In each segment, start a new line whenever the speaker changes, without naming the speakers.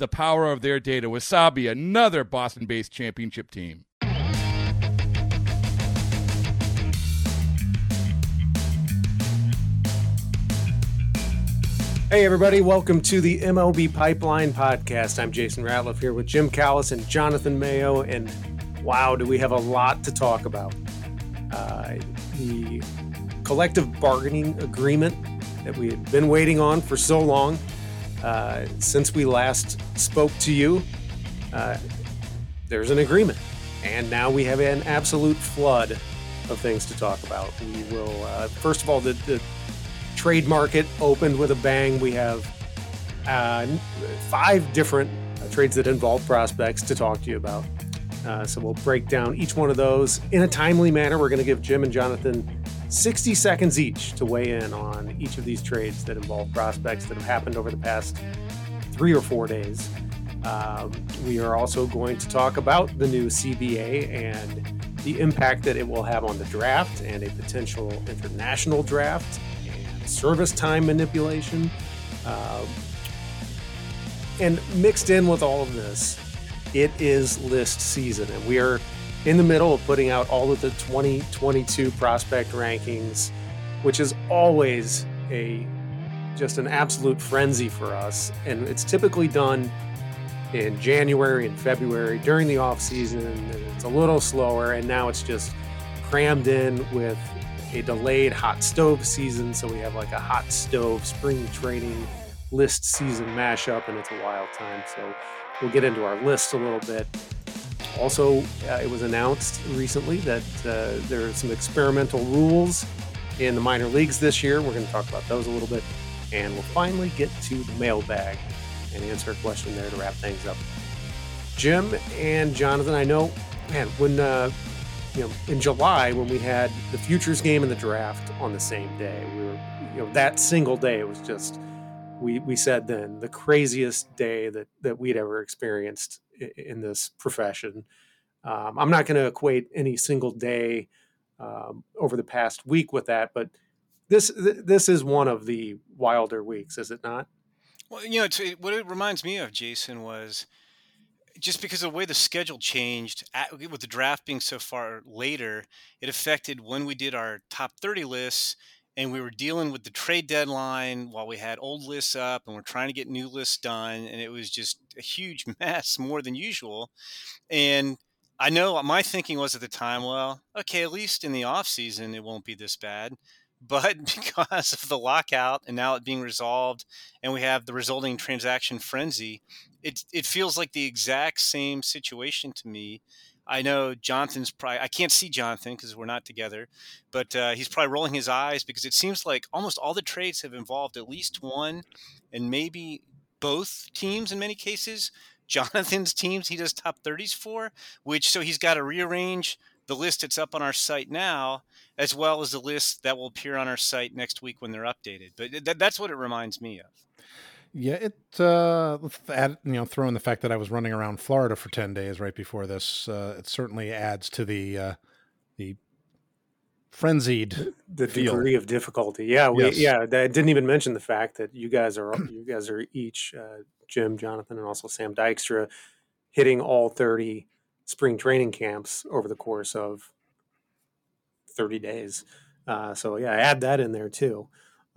the power of their data. Wasabi, another Boston based championship team.
Hey, everybody, welcome to the MLB Pipeline Podcast. I'm Jason Ratliff here with Jim Callis and Jonathan Mayo. And wow, do we have a lot to talk about? Uh, the collective bargaining agreement that we had been waiting on for so long uh, since we last spoke to you, uh, there's an agreement. And now we have an absolute flood of things to talk about. We will, uh, first of all, the, the trade market opened with a bang. We have uh, five different trades that involve prospects to talk to you about. Uh, so we'll break down each one of those in a timely manner. We're going to give Jim and Jonathan 60 seconds each to weigh in on each of these trades that involve prospects that have happened over the past three or four days. Um, we are also going to talk about the new CBA and the impact that it will have on the draft and a potential international draft and service time manipulation. Um, and mixed in with all of this, it is list season, and we are in the middle of putting out all of the 2022 prospect rankings, which is always a just an absolute frenzy for us. And it's typically done in January and February during the off season. And it's a little slower, and now it's just crammed in with a delayed hot stove season. So we have like a hot stove spring training list season mashup, and it's a wild time. So we'll get into our list a little bit. Also, uh, it was announced recently that uh, there are some experimental rules in the minor leagues this year. We're going to talk about those a little bit. And we'll finally get to the mailbag and answer a question there to wrap things up. Jim and Jonathan, I know, man, when uh, you know, in July when we had the futures game and the draft on the same day, we were, you know, that single day was just, we we said then the craziest day that that we'd ever experienced in, this profession. Um, I'm not going to equate any single day um, over the past week with that, but this this is one of the wilder weeks, is it not?
Well, you know, what it reminds me of, Jason, was just because of the way the schedule changed with the draft being so far later, it affected when we did our top 30 lists and we were dealing with the trade deadline while we had old lists up and we're trying to get new lists done and it was just a huge mess more than usual and i know my thinking was at the time well okay at least in the off season it won't be this bad but because of the lockout and now it being resolved and we have the resulting transaction frenzy it it feels like the exact same situation to me. I know Jonathan's probably I can't see Jonathan because we're not together, but uh, he's probably rolling his eyes because it seems like almost all the trades have involved at least one and maybe both teams in many cases. Jonathan's teams he does top 30s for, which so he's got to rearrange the list that's up on our site now, as well as the list that will appear on our site next week when they're updated. But th- that's what it reminds me of.
Yeah, it uh add, you know, throw in the fact that I was running around Florida for 10 days right before this, uh it certainly adds to the uh the frenzied
the
feel.
degree of difficulty. Yeah, we
Yes.
yeah, I didn't even mention the fact that you guys are you guys are each uh, Jim, Jonathan, and also Sam Dykstra hitting all 30 spring training camps over the course of 30 days. Uh, so yeah, add that in there too.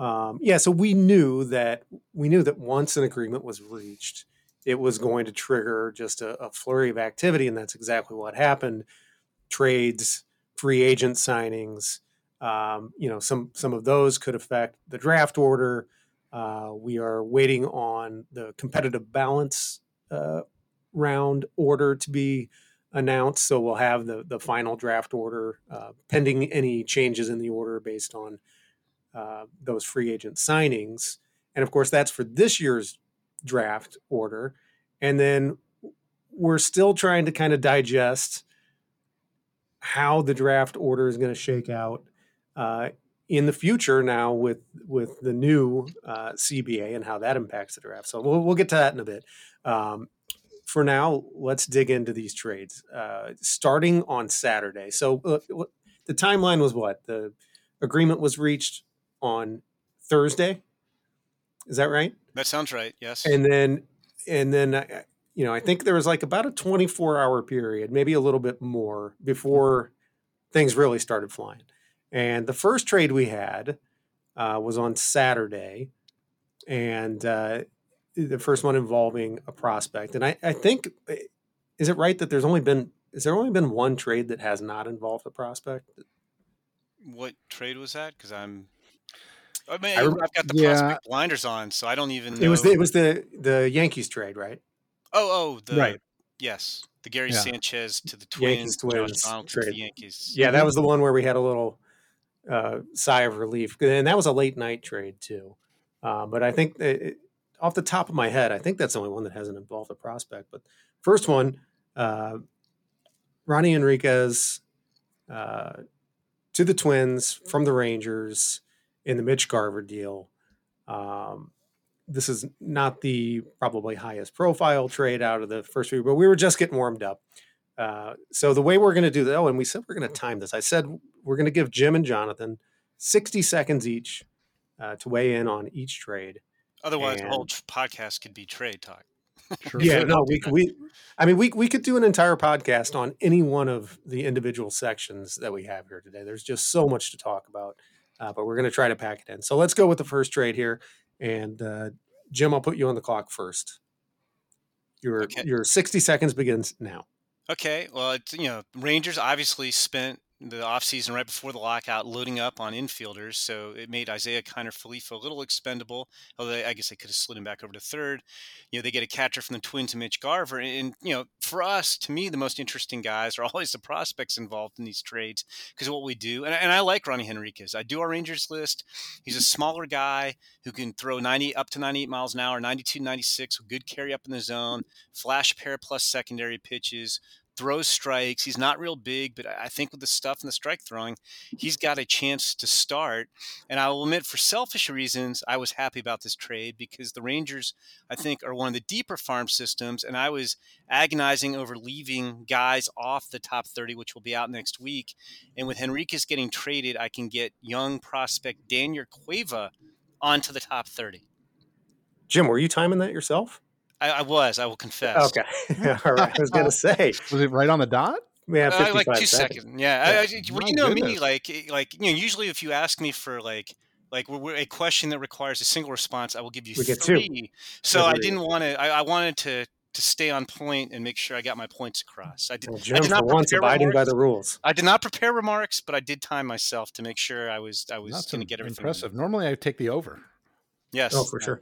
Um, yeah, so we knew that we knew that once an agreement was reached, it was going to trigger just a, a flurry of activity, and that's exactly what happened. Trades, free agent signings, um, you know, some some of those could affect the draft order. Uh, we are waiting on the competitive balance uh, round order to be announced, so we'll have the the final draft order uh, pending any changes in the order based on uh, those free agent signings. And of course, that's for this year's draft order. And then we're still trying to kind of digest how the draft order is going to shake out uh, in the future now with with the new uh, CBA and how that impacts the draft. So we'll, we'll get to that in a bit. Um, for now, let's dig into these trades uh, starting on Saturday. So uh, the timeline was what the agreement was reached on Thursday. Is that right?
That sounds right. Yes.
And then, and then, uh, you know, I think there was like about a 24 hour period, maybe a little bit more before things really started flying. And the first trade we had uh, was on Saturday, and uh, the first one involving a prospect. And I, I think, eh, is it right that there's only been is there only been one trade that has not involved a prospect?
What trade was that? Because I'm I mean,
I
have got the
yeah.
prospect blinders on, so I don't even know.
It was the, it was the the Yankees trade, right?
oh, oh, the
Right.
yes, the Gary
Yeah.
Sanchez to the Twins,
Twins
to the
trade.
Yankees.
Yeah, that was the one where we had a little uh, sigh of relief, and that was a late night trade too. Uh, but I think that it, off the top of my head, I think that's the only one that hasn't involved a prospect. But first one, uh, Ronny Henriquez uh, to the Twins from the Rangers in the Mitch Garver deal. Um, this is not the probably highest profile trade out of the first week, but we were just getting warmed up. Uh, so the way we're going to do that, oh, and we said we're going to time this. I said we're going to give Jim and Jonathan 60 seconds each uh, to weigh in on each trade.
Otherwise, the whole podcast could be trade talk.
Sure.
yeah, no, we, we, I mean, we, we could do an entire podcast on any one of the individual sections that we have here today. There's just so much to talk about, uh, but we're going to try to pack it in. So let's go with the first trade here. And uh, Jim, I'll put you on the clock first. Your,
Okay.
your 60 seconds begins now.
Okay, well, it's, you know, Rangers obviously spent the offseason right before the lockout loading up on infielders, so it made Isiah Kiner a little expendable. Although I guess they could have slid him back over to third. You know, they get a catcher from the Twins, Mitch Garver, and you know, for us, to me, the most interesting guys are always the prospects involved in these trades because what we do. And, and I like Ronny Henriquez. I do our Rangers list. He's a smaller guy who can throw 90 up to 98 miles an hour, 92, 96, with good carry up in the zone, flash pair plus secondary pitches throws strikes. He's not real big, but I think with the stuff and the strike throwing, he's got a chance to start. And I will admit, for selfish reasons, I was happy about this trade because the Rangers, I think, are one of the deeper farm systems. And I was agonizing over leaving guys off the top 30, which will be out next week. And with Henriquez getting traded, I can get young prospect Daniel Cueva onto the top 30.
Jim, were you timing that yourself?
I, I was, I will confess.
Okay. All right. I was going to say,
Was it right on the dot?
we have
Uh, like two
seconds.
seconds. Yeah. I, I, well,
My
you know me, like, eh, like you know, usually if you ask me for like, like we're- we're- a question that requires a single response, I will give you
We get two.
three. So I didn't want to. I, I wanted to to stay on point and make sure I got my points across. I did.
Well,
I
Jim,
did
for
not
once,
prepare
abiding by the rules.
I did not prepare remarks, but I did time myself to make sure I was I was going to get everything.
impressive. Normally, I take the over.
Yes.
Oh, for
yeah.
sure.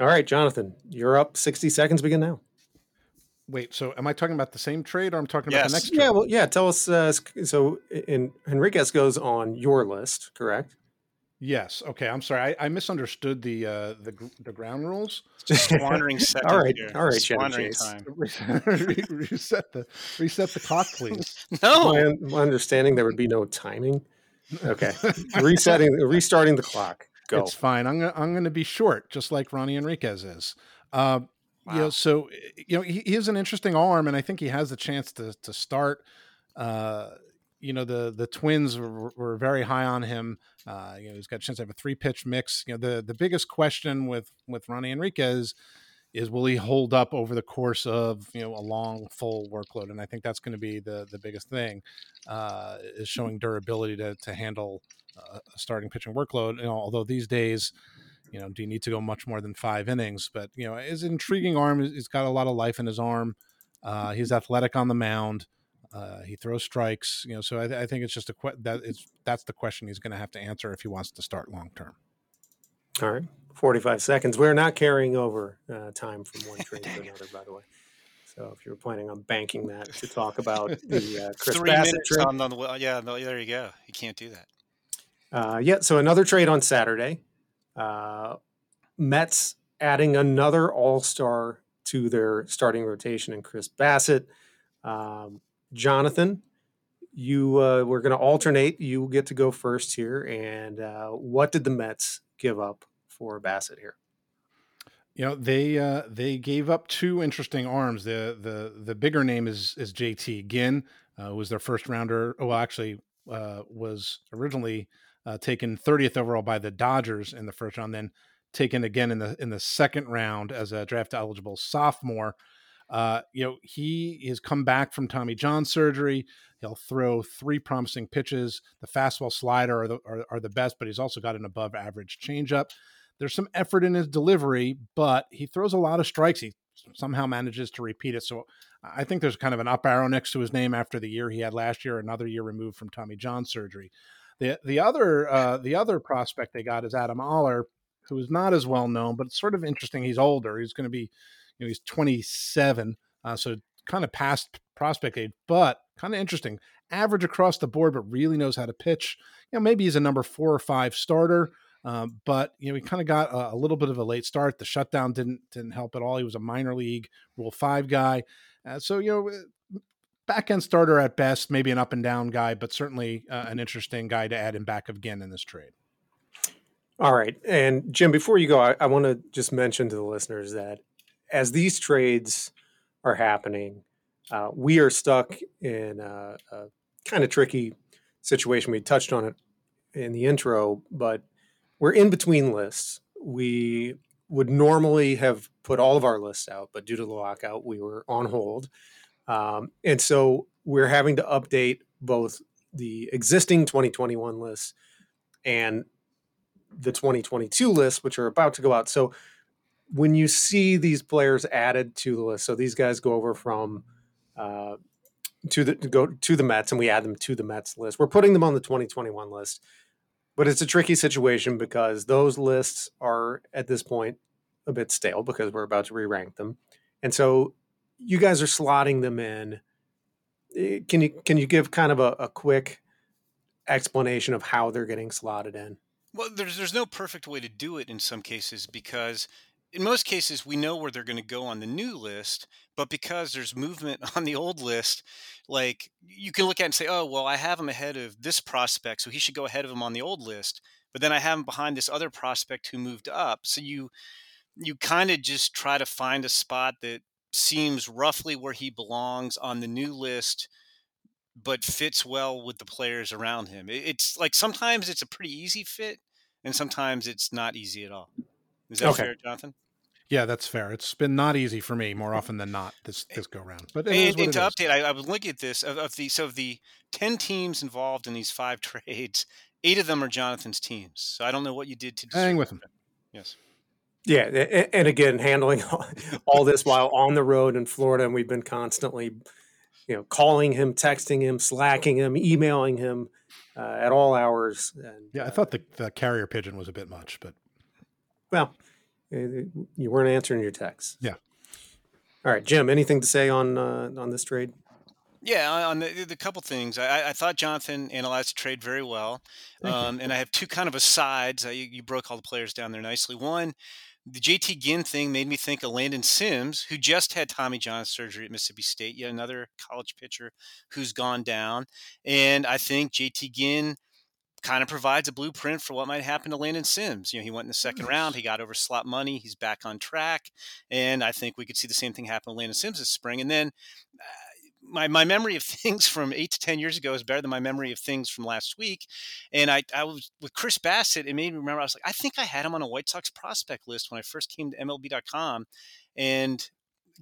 All right, Jonathan, you're up. 60 seconds begin now.
Wait, so am I talking about the same trade or I'm talking about the next trade?
Yeah, well, yeah. Tell us. Uh, so, in Henriquez goes on your list, correct?
Yes. Okay. I'm sorry. I, I misunderstood the uh, the the ground rules.
Just squandering seconds.
right,
here.
all right, Chevy
Squandering time.
Reset the reset the clock, please.
No.
My, my understanding there would be no timing. Okay, resetting, restarting the clock. Go.
It's fine. I'm gonna I'm gonna be short, just like Ronny Henriquez is. Uh, You know,
Wow.
so you know he, he has an interesting arm, and I think he has the chance to to start. Uh, you know, the the Twins were, were very high on him. Uh, you know, he's got a chance to have a three pitch mix. You know, the the biggest question with with Ronny Henriquez is will he hold up over the course of you know a long full workload, and I think that's going to be the the biggest thing uh, is showing durability to to handle a starting pitching workload. You know, although these days, you know, do you need to go much more than five innings? But you know, his intriguing arm. He's got a lot of life in his arm. Uh, he's athletic on the mound. Uh, he throws strikes. You know, so I, I think it's just a que- that is that's the question he's going to have to answer if he wants to start long term.
All right, forty-five seconds. We're not carrying over uh, time from one trade to another, by the way. So if you're planning on banking that to talk about the uh, Chris
Three
Bassitt
minutes
trade,
on the yeah. No, there you go. You can't do that.
Uh, yeah, so another trade on Saturday. Uh, Mets adding another All Star to their starting rotation in Chris Bassitt. Um, Jonathan, you uh, we're going to alternate. You get to go first here. And uh, what did the Mets give up for Bassitt here?
You know they uh, they gave up two interesting arms. The the the bigger name is is JT Ginn, uh, was their first rounder. Oh, well, actually, uh, was originally uh, taken 30th overall by the Dodgers in the first round, then taken again in the in the second round as a draft eligible sophomore. Uh, you know, he has come back from Tommy John surgery. He'll throw three promising pitches. The fastball slider are the, are, are the best, but he's also got an above average changeup. There's some effort in his delivery, but he throws a lot of strikes. He somehow manages to repeat it. So I think there's kind of an up arrow next to his name after the year he had last year, another year removed from Tommy John surgery. The the other uh, the other prospect they got is Adam Oller, who is not as well known, but it's sort of interesting. He's older. He's going to be, you know, he's 27, uh, so kind of past prospect age, but kind of interesting. Average across the board, but really knows how to pitch. You know, maybe he's a number four or five starter. Um, but you know, he kind of got a, a, little bit of a late start. The shutdown didn't didn't help at all. He was a minor league Rule Five guy, uh, so you know, back end starter at best, maybe an up and down guy, but certainly uh, an interesting guy to add in back of again in this trade.
All right. And Jim, before you go, I, I want to just mention to the listeners that as these trades are happening, uh, we are stuck in a, a kind of tricky situation. We touched on it in the intro, but we're in between lists. We would normally have put all of our lists out, but due to the lockout, we were on hold. Um, and so we're having to update both the existing 2021 lists and the 2022 lists, which are about to go out. So when you see these players added to the list, so these guys go over from uh, to the to go to the Mets, and we add them to the Mets list. We're putting them on the 2021 list, but it's a tricky situation because those lists are at this point a bit stale because we're about to re-rank them, and so you guys are slotting them in. Eh, can you can you give kind of a, a quick explanation of how they're getting slotted in?
Well, there's there's no perfect way to do it in some cases because in most cases we know where they're going to go on the new list, but because there's movement on the old list, like you can look at and say, "Oh, well, I have him ahead of this prospect, so he should go ahead of him on the old list." But then I have him behind this other prospect who moved up. So you you kind of just try to find a spot that seems roughly where he belongs on the new list but fits well with the players around him it's like sometimes it's a pretty easy fit and sometimes it's not easy at all is that okay. fair jonathan
yeah, that's fair. It's been not easy for me more often than not this this go round. But
and, and to update, I, I, was looking at this of, of the so of the ten teams involved in these five trades, eight of them are Jonathan's teams. So I don't know what you did to
hang with them.
Yes.
Yeah, and again, handling all this while on the road in Florida, and we've been constantly, you know, calling him, texting him, slacking him, emailing him uh, at all hours. And,
yeah, I thought the, the carrier pigeon was a bit much, but
well, you weren't answering your texts.
Yeah.
All right, Jim. Anything to say on uh, on this trade?
Yeah, on the, the couple things, I, I, thought Jonathan analyzed the trade very well, um, and I have two kind of asides. Uh, you, you broke all the players down there nicely. One, the JT Ginn thing made me think of Landon Sims, who just had Tommy John surgery at Mississippi State, yet another college pitcher who's gone down. And I think JT Ginn kind of provides a blueprint for what might happen to Landon Sims. You know, he went in the second round, he got over slot money, he's back on track, and I think we could see the same thing happen to Landon Sims this spring. And then my, my memory of things from eight to 10 years ago is better than my memory of things from last week. And I, I was with Chris Bassitt, it made me remember, I was like, I think I had him on a White Sox prospect list when I first came to MLB.com. And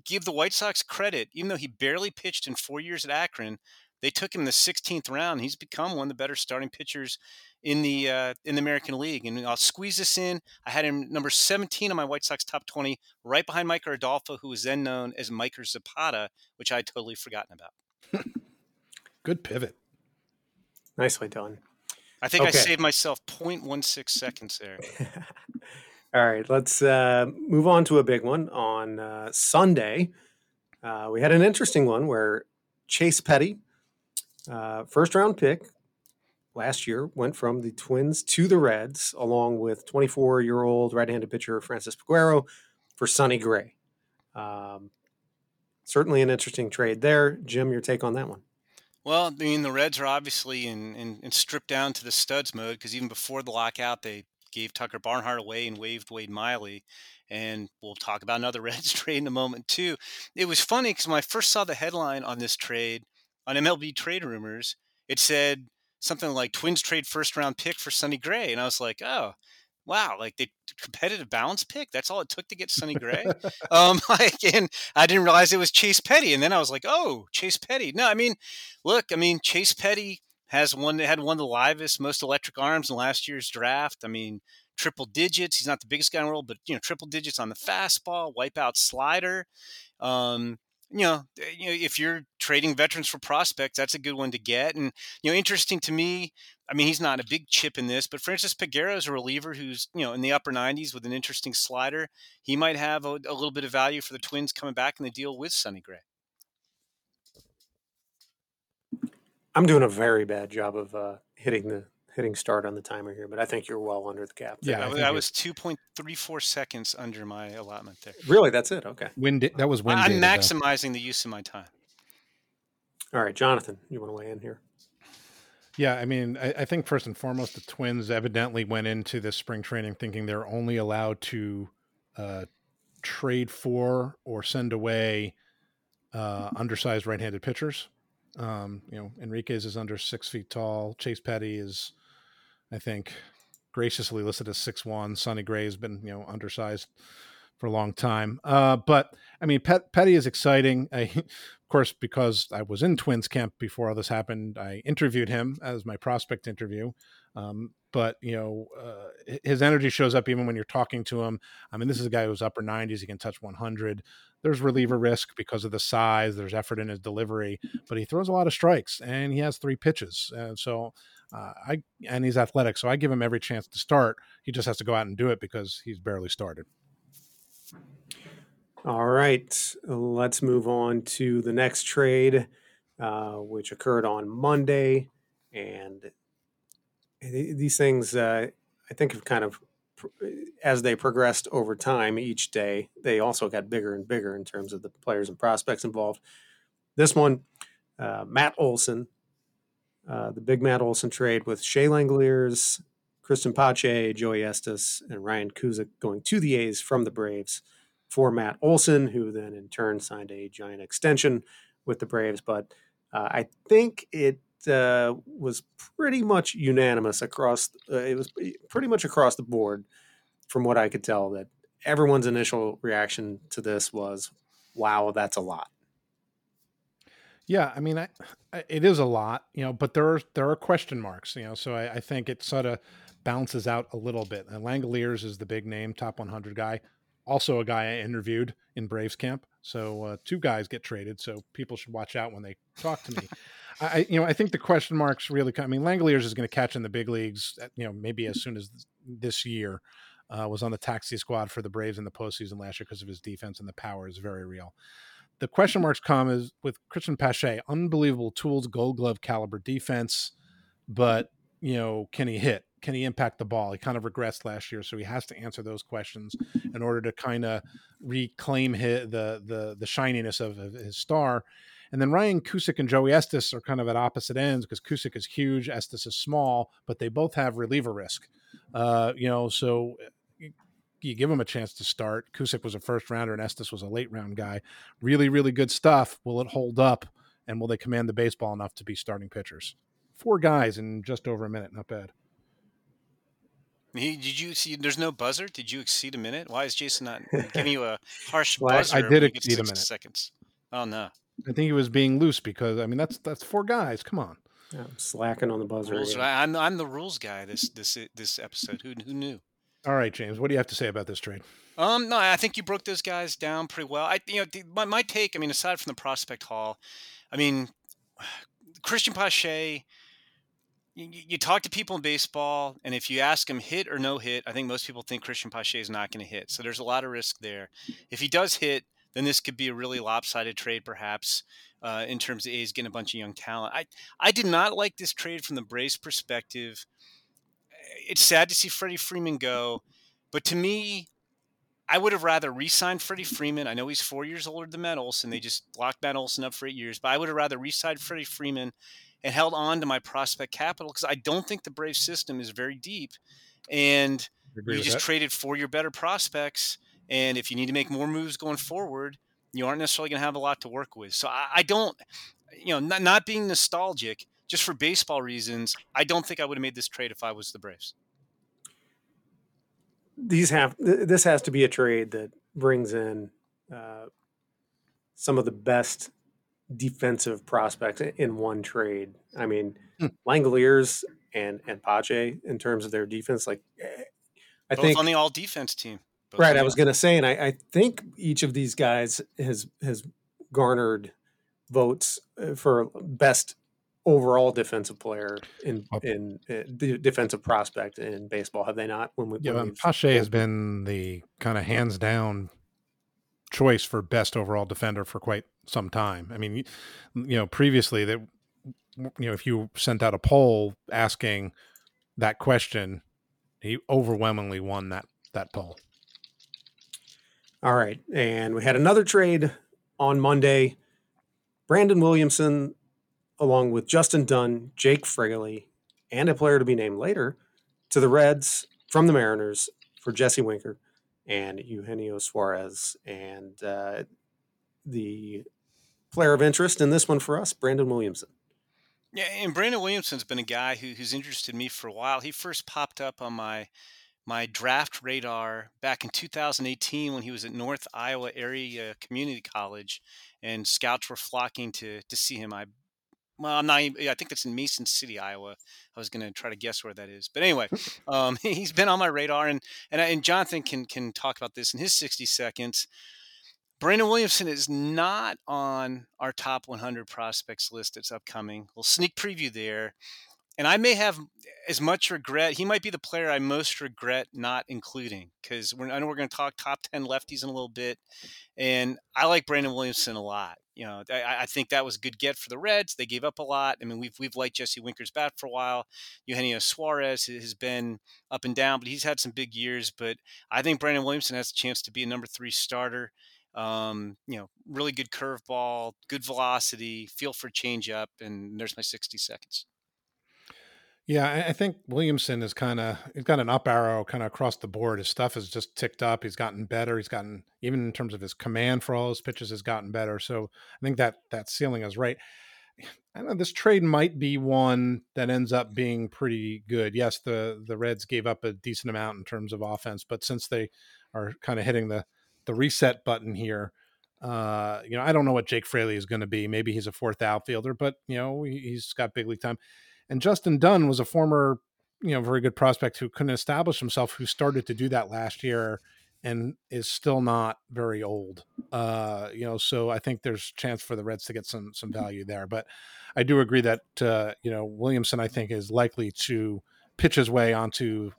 give the White Sox credit, even though he barely pitched in four years at Akron, They took him the 16th round. He's become one of the better starting pitchers in the uh, in the American League. And I'll squeeze this in. I had him number 17 on my White Sox top 20, right behind Micker Adolfo, who was then known as Micker Zapata, which I had totally forgotten about.
Good pivot.
Nicely done.
I think okay. I saved myself 0.16 seconds there.
All right, let's uh, move on to a big one on uh, Sunday. Uh, we had an interesting one where Chase Petty, uh, first round pick last year, went from the Twins to the Reds, along with 24 year old right handed pitcher Francis Peguero for Sonny Gray. Um, certainly an interesting trade there. Jim, your take on that one?
Well, I mean, the Reds are obviously in, in, in stripped down to the studs mode because even before the lockout, they gave Tucker Barnhart away and waived Wade Miley. And we'll talk about another Reds trade in a moment, too. It was funny because when I first saw the headline on this trade on MLB Trade Rumors, it said something like Twins trade first round pick for Sonny Gray. And I was like, oh, wow, like the competitive balance pick. That's all it took to get Sonny Gray. um, like, and I didn't realize it was Chase Petty. And then I was like, oh, Chase Petty. No, I mean, look, I mean, Chase Petty has one had one of the livest, most electric arms in last year's draft. I mean, triple digits. He's not the biggest guy in the world, but you know, triple digits on the fastball, wipeout slider. Um, you know, you know, if you're trading veterans for prospects, that's a good one to get. And you know, interesting to me. I mean, he's not a big chip in this, but Francis Peguero is a reliever who's you know in the upper 90s with an interesting slider. He might have a, a little bit of value for the Twins coming back in the deal with Sonny Gray.
I'm doing a very bad job of uh, hitting the hitting start on the timer here, but I think you're well under the cap.
Yeah, I, I was 2.34 seconds under my allotment there.
Really, that's it. Okay.
Wind that was wind.
I'm maximizing though. the use of my time.
All right, Jonathan, you want to weigh in here?
Yeah, I mean, I, I, think first and foremost, the Twins evidently went into this spring training thinking they're only allowed to uh, trade for or send away uh, undersized right-handed pitchers. Um, you know, Henriquez is under six feet tall. Chase Petty is, I think, graciously listed as six one. Sonny Gray has been, you know, undersized for a long time. Uh, but I mean, Pet, Petty is exciting. I, of course, because I was in Twins camp before all this happened, I interviewed him as my prospect interview. Um, but you know, uh, his energy shows up even when you're talking to him. I mean, this is a guy who's upper 90s. He can touch 100 there's reliever risk because of the size. There's effort in his delivery, but he throws a lot of strikes and he has three pitches. So uh, I and he's athletic, so I give him every chance to start. He just has to go out and do it because he's barely started.
All right, let's move on to the next trade, uh, which occurred on Monday, and these things uh, I think have kind of as they progressed over time each day, they also got bigger and bigger in terms of the players and prospects involved. This one, uh, Matt Olson, uh, the big Matt Olson trade with Shea Langeliers, Cristian Pache, Joey Estes, and Ryan Cusick going to the A's from the Braves for Matt Olson, who then in turn signed a giant extension with the Braves. But uh, I think it uh, was pretty much unanimous across. Uh, it was pretty much across the board, from what I could tell, that everyone's initial reaction to this was, "Wow, that's a lot."
Yeah, I mean, I, it is a lot, you know, but there are there are question marks, you know. So I, I think it sort of bounces out a little bit. And Langeliers is the big name, top 100 guy, also a guy I interviewed in Braves camp. So uh, two guys get traded, so people should watch out when they talk to me. I, you know, I think the question marks really. Come, I mean, Langeliers is going to catch in the big leagues. At, you know, maybe as soon as this year. Uh, was on the taxi squad for the Braves in the postseason last year because of his defense and the power is very real. The question marks come is with Cristian Pache, unbelievable tools, Gold Glove caliber defense, but you know, can he hit? Can he impact the ball? He kind of regressed last year, so he has to answer those questions in order to kind of reclaim his, the the the shininess of, of his star. And then Ryan Cusick and Joey Estes are kind of at opposite ends because Cusick is huge, Estes is small, but they both have reliever risk. Uh, you know, so you give them a chance to start. Cusick was a first rounder and Estes was a late round guy. Really, really good stuff. Will it hold up? And will they command the baseball enough to be starting pitchers? Four guys in just over a minute. Not bad.
He, did you see? There's no buzzer. Did you exceed a minute? Why is Jason not giving you a harsh well, buzzer?
I did exceed a minute.
Seconds. Oh no.
I think he was being loose because I mean that's that's four guys. Come on.
Yeah, I'm slacking on the buzzer.
Rules,
again.
I- I'm I'm the rules guy this this this episode. Who who knew?
All right, James. What do you have to say about this trade?
Um, no, I think you broke those guys down pretty well. I, you know, my, my take. I mean, aside from the prospect haul, I mean, Cristian Pache. You, you talk to people in baseball, and if you ask them hit or no hit, I think most people think Cristian Pache is not going to hit. So there's a lot of risk there. If he does hit, then this could be a really lopsided trade, perhaps, uh, in terms of A's getting a bunch of young talent. I I did not like this trade from the Braves perspective. It's sad to see Freddie Freeman go, but to me, I would have rather re-signed Freddie Freeman. I know he's four years older than Matt Olson. They just locked Matt Olson up for eight years, but I would have rather re-signed Freddie Freeman and held on to my prospect capital because I don't think the Brave system is very deep, and you just
that?
traded for your better prospects. And if you need to make more moves going forward, you aren't necessarily going to have a lot to work with. So I, I don't, you know, not, not being nostalgic, just for baseball reasons, I don't think I would have made this trade if I was the Braves.
these have this has to be a trade that brings in uh, some of the best defensive prospects in one trade. I mean,
Hmm.
Langeliers and and Pache in terms of their defense. Like, eh, I
Both
think
on the all defense team. Both
right. I was going to say, and I, I think each of these guys has has garnered votes uh, for best overall defensive player in in uh, the defensive prospect in baseball. Have they not? When we
Yeah,
when
Pache has been the kind of hands down choice for best overall defender for quite some time. I mean, you, you know, previously that you know, if you sent out a poll asking that question, he overwhelmingly won that that poll.
All right. And we had another trade on Monday. Brandon Williamson, along with Justin Dunn, Jake Fraley, and a player to be named later, to the Reds from the Mariners for Jesse Winker and Eugenio Suarez. And uh, the player of interest in this one for us, Brandon Williamson.
Yeah, and Brandon Williamson's been a guy who, who's interested me for a while. He first popped up on my my draft radar back in 2018 when he was at North Iowa Area Community College, and scouts were flocking to to see him. I well, I'm not. even- I think that's in Mason City, Iowa. I was going to try to guess where that is, but anyway, um, he's been on my radar, and and I- and Jonathan can can talk about this in his 60 seconds. Brandon Williamson is not on our top 100 prospects list that's upcoming. We'll sneak preview there. And I may have as much regret. He might be the player I most regret not including because I know we're going to talk top 10 lefties in a little bit. And I like Brandon Williamson a lot. You know, I, I think that was a good get for the Reds. They gave up a lot. I mean, we've we've liked Jesse Winker's bat for a while. Eugenio Suarez has been up and down, but he's had some big years. But I think Brandon Williamson has a chance to be a number three starter. Um, you know, really good curveball, good velocity, feel for change up, and there's my 60 seconds.
Yeah, I, think Williamson is kind of he's got an up arrow kind of across the board. His stuff has just ticked up. He's gotten better. He's gotten even in terms of his command for all his pitches has gotten better. So I think that that ceiling is right. I know this trade might be one that ends up being pretty good. Yes, the the Reds gave up a decent amount in terms of offense, but since they are kind of hitting the the reset button here, uh, you know, I don't know what Jake Fraley is going to be. Maybe he's a fourth outfielder, but you know, he, he's got big league time. And Justin Dunn was a former, you know, very good prospect who couldn't establish himself, who started to do that last year and is still not very old. Uh, you know, so I think there's chance for the Reds to get some some value there. But I do agree that uh, you know, Williamson I think is likely to pitch his way onto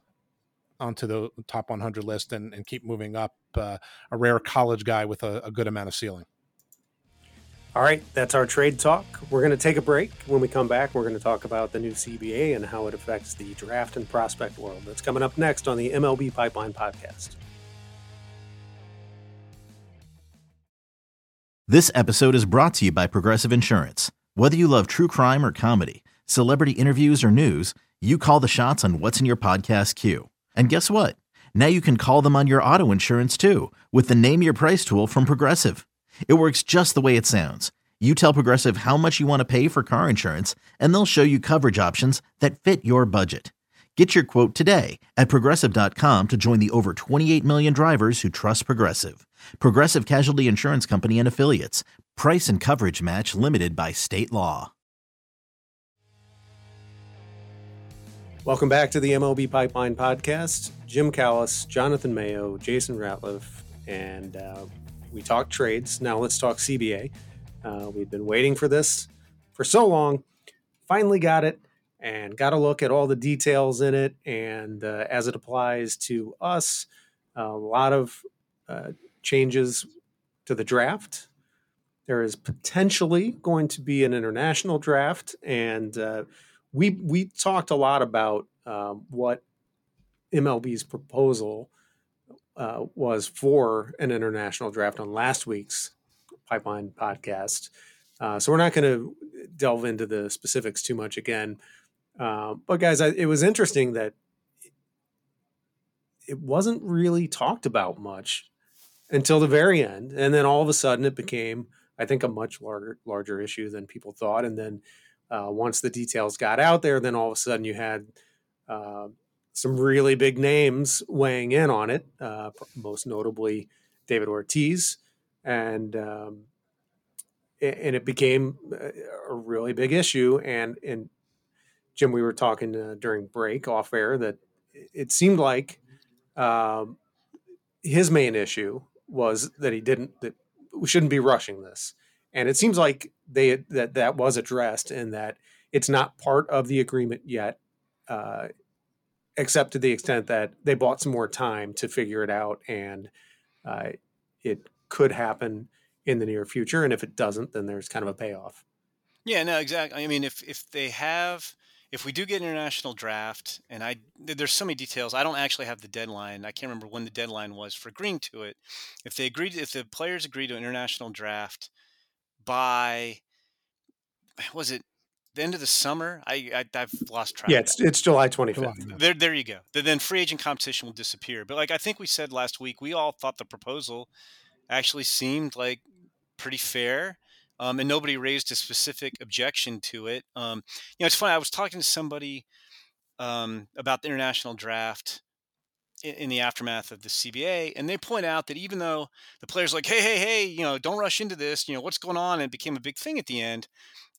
onto the top 100 list and, and keep moving up. Uh, a rare college guy with a, a good amount of ceiling.
All right, that's our trade talk. We're going to take a break. When we come back, we're going to talk about the new CBA and how it affects the draft and prospect world. That's coming up next on the MLB Pipeline Podcast.
This episode is brought to you by Progressive Insurance. Whether you love true crime or comedy, celebrity interviews or news, you call the shots on what's in your podcast queue. And guess what? Now you can call them on your auto insurance too with the Name Your Price tool from Progressive. It works just the way it sounds. You tell Progressive how much you want to pay for car insurance, and they'll show you coverage options that fit your budget. Get your quote today at progressive.com to join the over 28 million drivers who trust Progressive. Progressive Casualty Insurance Company and Affiliates. Price and coverage match limited by state law.
Welcome back to the MLB Pipeline Podcast. Jim Callis, Jonathan Mayo, Jason Ratliff, and uh, we talk trades. Now let's talk CBA. Uh, we've been waiting for this for so long. Finally got it and got a look at all the details in it. And uh, as it applies to us, a lot of uh, changes to the draft. There is potentially going to be an international draft, and uh, we we talked a lot about um, what MLB's proposal uh, was for an international draft on last week's Pipeline podcast. Uh, so we're not going to delve into the specifics too much again. Uh, but guys, I, it was interesting that it wasn't really talked about much until the very end, and then all of a sudden it became, I think, a much larger larger issue than people thought. And then uh, once the details got out there, then all of a sudden you had uh, some really big names weighing in on it, uh, most notably David Ortiz, and um, and it became a really big issue. And and Jim, we were talking uh, during break off air that it seemed like um, his main issue was that he didn't that we shouldn't be rushing this, and it seems like they that that was addressed and that it's not part of the agreement yet. Uh, except to the extent that they bought some more time to figure it out and uh, it could happen in the near future and if it doesn't then there's kind of a payoff.
Yeah no exactly i mean if if they have if we do get an international draft and i there's so many details i don't actually have the deadline i can't remember when the deadline was for agreeing to it. If they agreed if the players agree to an international draft by was it the end of the summer. I, I have lost track.
Yeah, it's it's July twenty fifth.
There there you go. Then free agent competition will disappear. But like I think we said last week, we all thought the proposal actually seemed like pretty fair. Um, and nobody raised a specific objection to it. Um, you know, it's funny. I was talking to somebody um, about the international draft in, the aftermath of the CBA, and they point out that even though the players like, hey, hey, hey, you know, don't rush into this. You know, what's going on? And it became a big thing at the end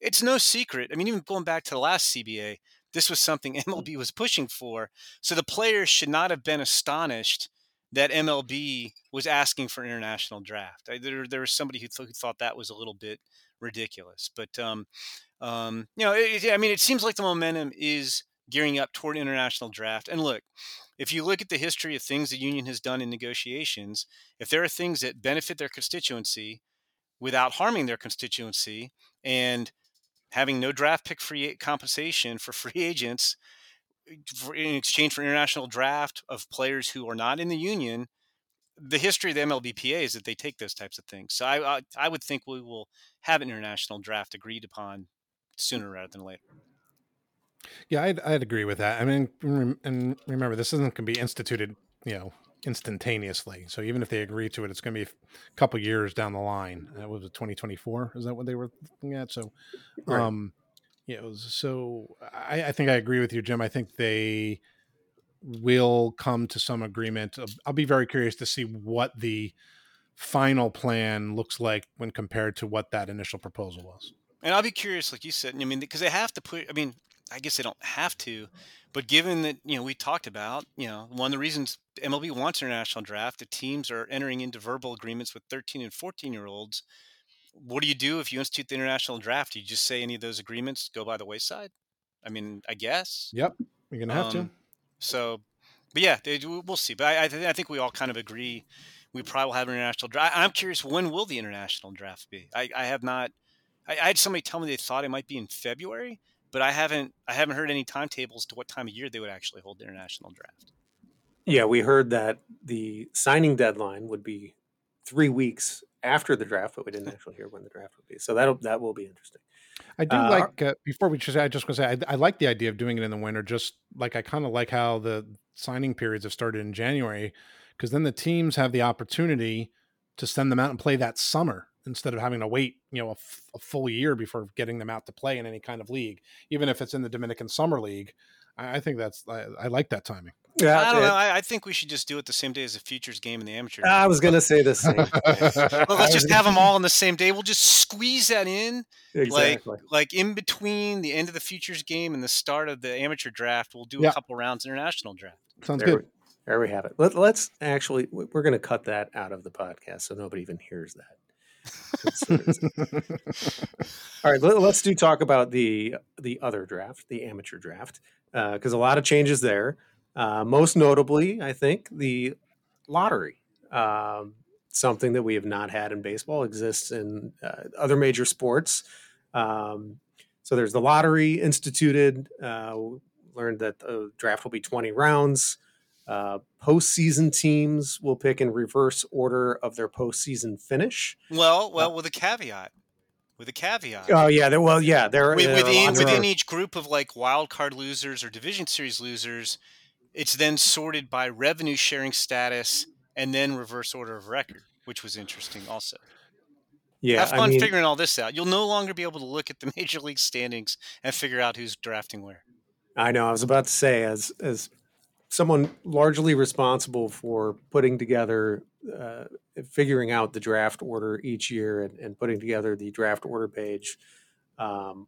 it's no secret. I mean, even going back to the last CBA, this was something MLB was pushing for. So the players should not have been astonished that MLB was asking for an international draft. There, there was somebody who, th- who, thought that was a little bit ridiculous. But, um, um, you know, it, I mean, it seems like the momentum is gearing up toward international draft. And look, if you look at the history of things the union has done in negotiations, if there are things that benefit their constituency without harming their constituency and having no draft pick free compensation for free agents eh, in exchange for international draft of players who are not in the union. The history of the MLBPA is that they take those types of things. So I, I, I would think we will have an international draft agreed upon sooner rather than later.
Yeah, I'd, I'd agree with that. I mean, and remember, this isn't going to be instituted, you know, instantaneously. So even if they agree to it, it's going to be a couple years down the line. That was 2024. Is that what they were looking at? So, right. um, yeah, so I, I, think I agree with you, Jim. I think they will come to some agreement. I'll be very curious to see what the final plan looks like when compared to what that initial proposal was.
And I'll be curious, like you said. I mean, because they have to put. I mean, I guess they don't have to, but given that you know we talked about, you know, one of the reasons MLB wants international draft, the teams are entering into verbal agreements with 13 and 14 year olds. What do you do if you institute the international draft? Do you just say any of those agreements go by the wayside? I mean, I guess.
Yep, you're gonna have um, to.
So, but yeah, they, we'll see. But I, I, th- I, think we all kind of agree we probably will have an international draft. I'm curious when will the international draft be? I, I have not. I, I had somebody tell me they thought it might be in February but I haven't I haven't heard any timetables to what time of year they would actually hold the international draft.
Yeah, we heard that the signing deadline would be three weeks after the draft, but we didn't actually hear when the draft would be. So that that will be interesting.
I do uh, like uh, before we just I just going to say I, I, like the idea of doing it in the winter. Just like I kind of like how the signing periods have started in January, because then the teams have the opportunity to send them out and play that summer instead of having to wait, you know, a, f- a full year before getting them out to play in any kind of league, even if it's in the Dominican Summer League. I, I think that's I, I like that timing.
Yeah,
I don't
it-
know. I, I think we should just do it the same day as the futures game in the amateur.
I was going to say the same.
well, let's just have them all on the same day. We'll just squeeze that in,
exactly.
like in between the end of the futures game and the start of the amateur draft. We'll do
Yeah.
a couple rounds international draft.
Sounds
there,
good.
we, there we have it. Let, let's actually, we're going to cut that out of the podcast so nobody even hears that. It's- All right, let, us do talk about the the other draft, the amateur draft, because a lot of changes there. Uh, most notably, I think the lottery, um, something that we have not had in baseball, exists in uh, other major sports. Um, so there's the lottery instituted. Uh, learned that the draft will be 20 rounds. Uh, postseason teams will pick in reverse order of their postseason finish.
Well, well, with a caveat. With a caveat.
Oh yeah, there, well yeah, there, are
within within each group of like wild card losers or division series losers, it's then sorted by revenue sharing status and then reverse order of record, which was interesting also.
yeah,
Have
I
fun
mean,
figuring all this out. You'll no longer be able to look at the major league standings and figure out who's drafting where.
I know. I was about to say, as as someone largely responsible for putting together, uh, figuring out the draft order each year and, and putting together the draft order page, um,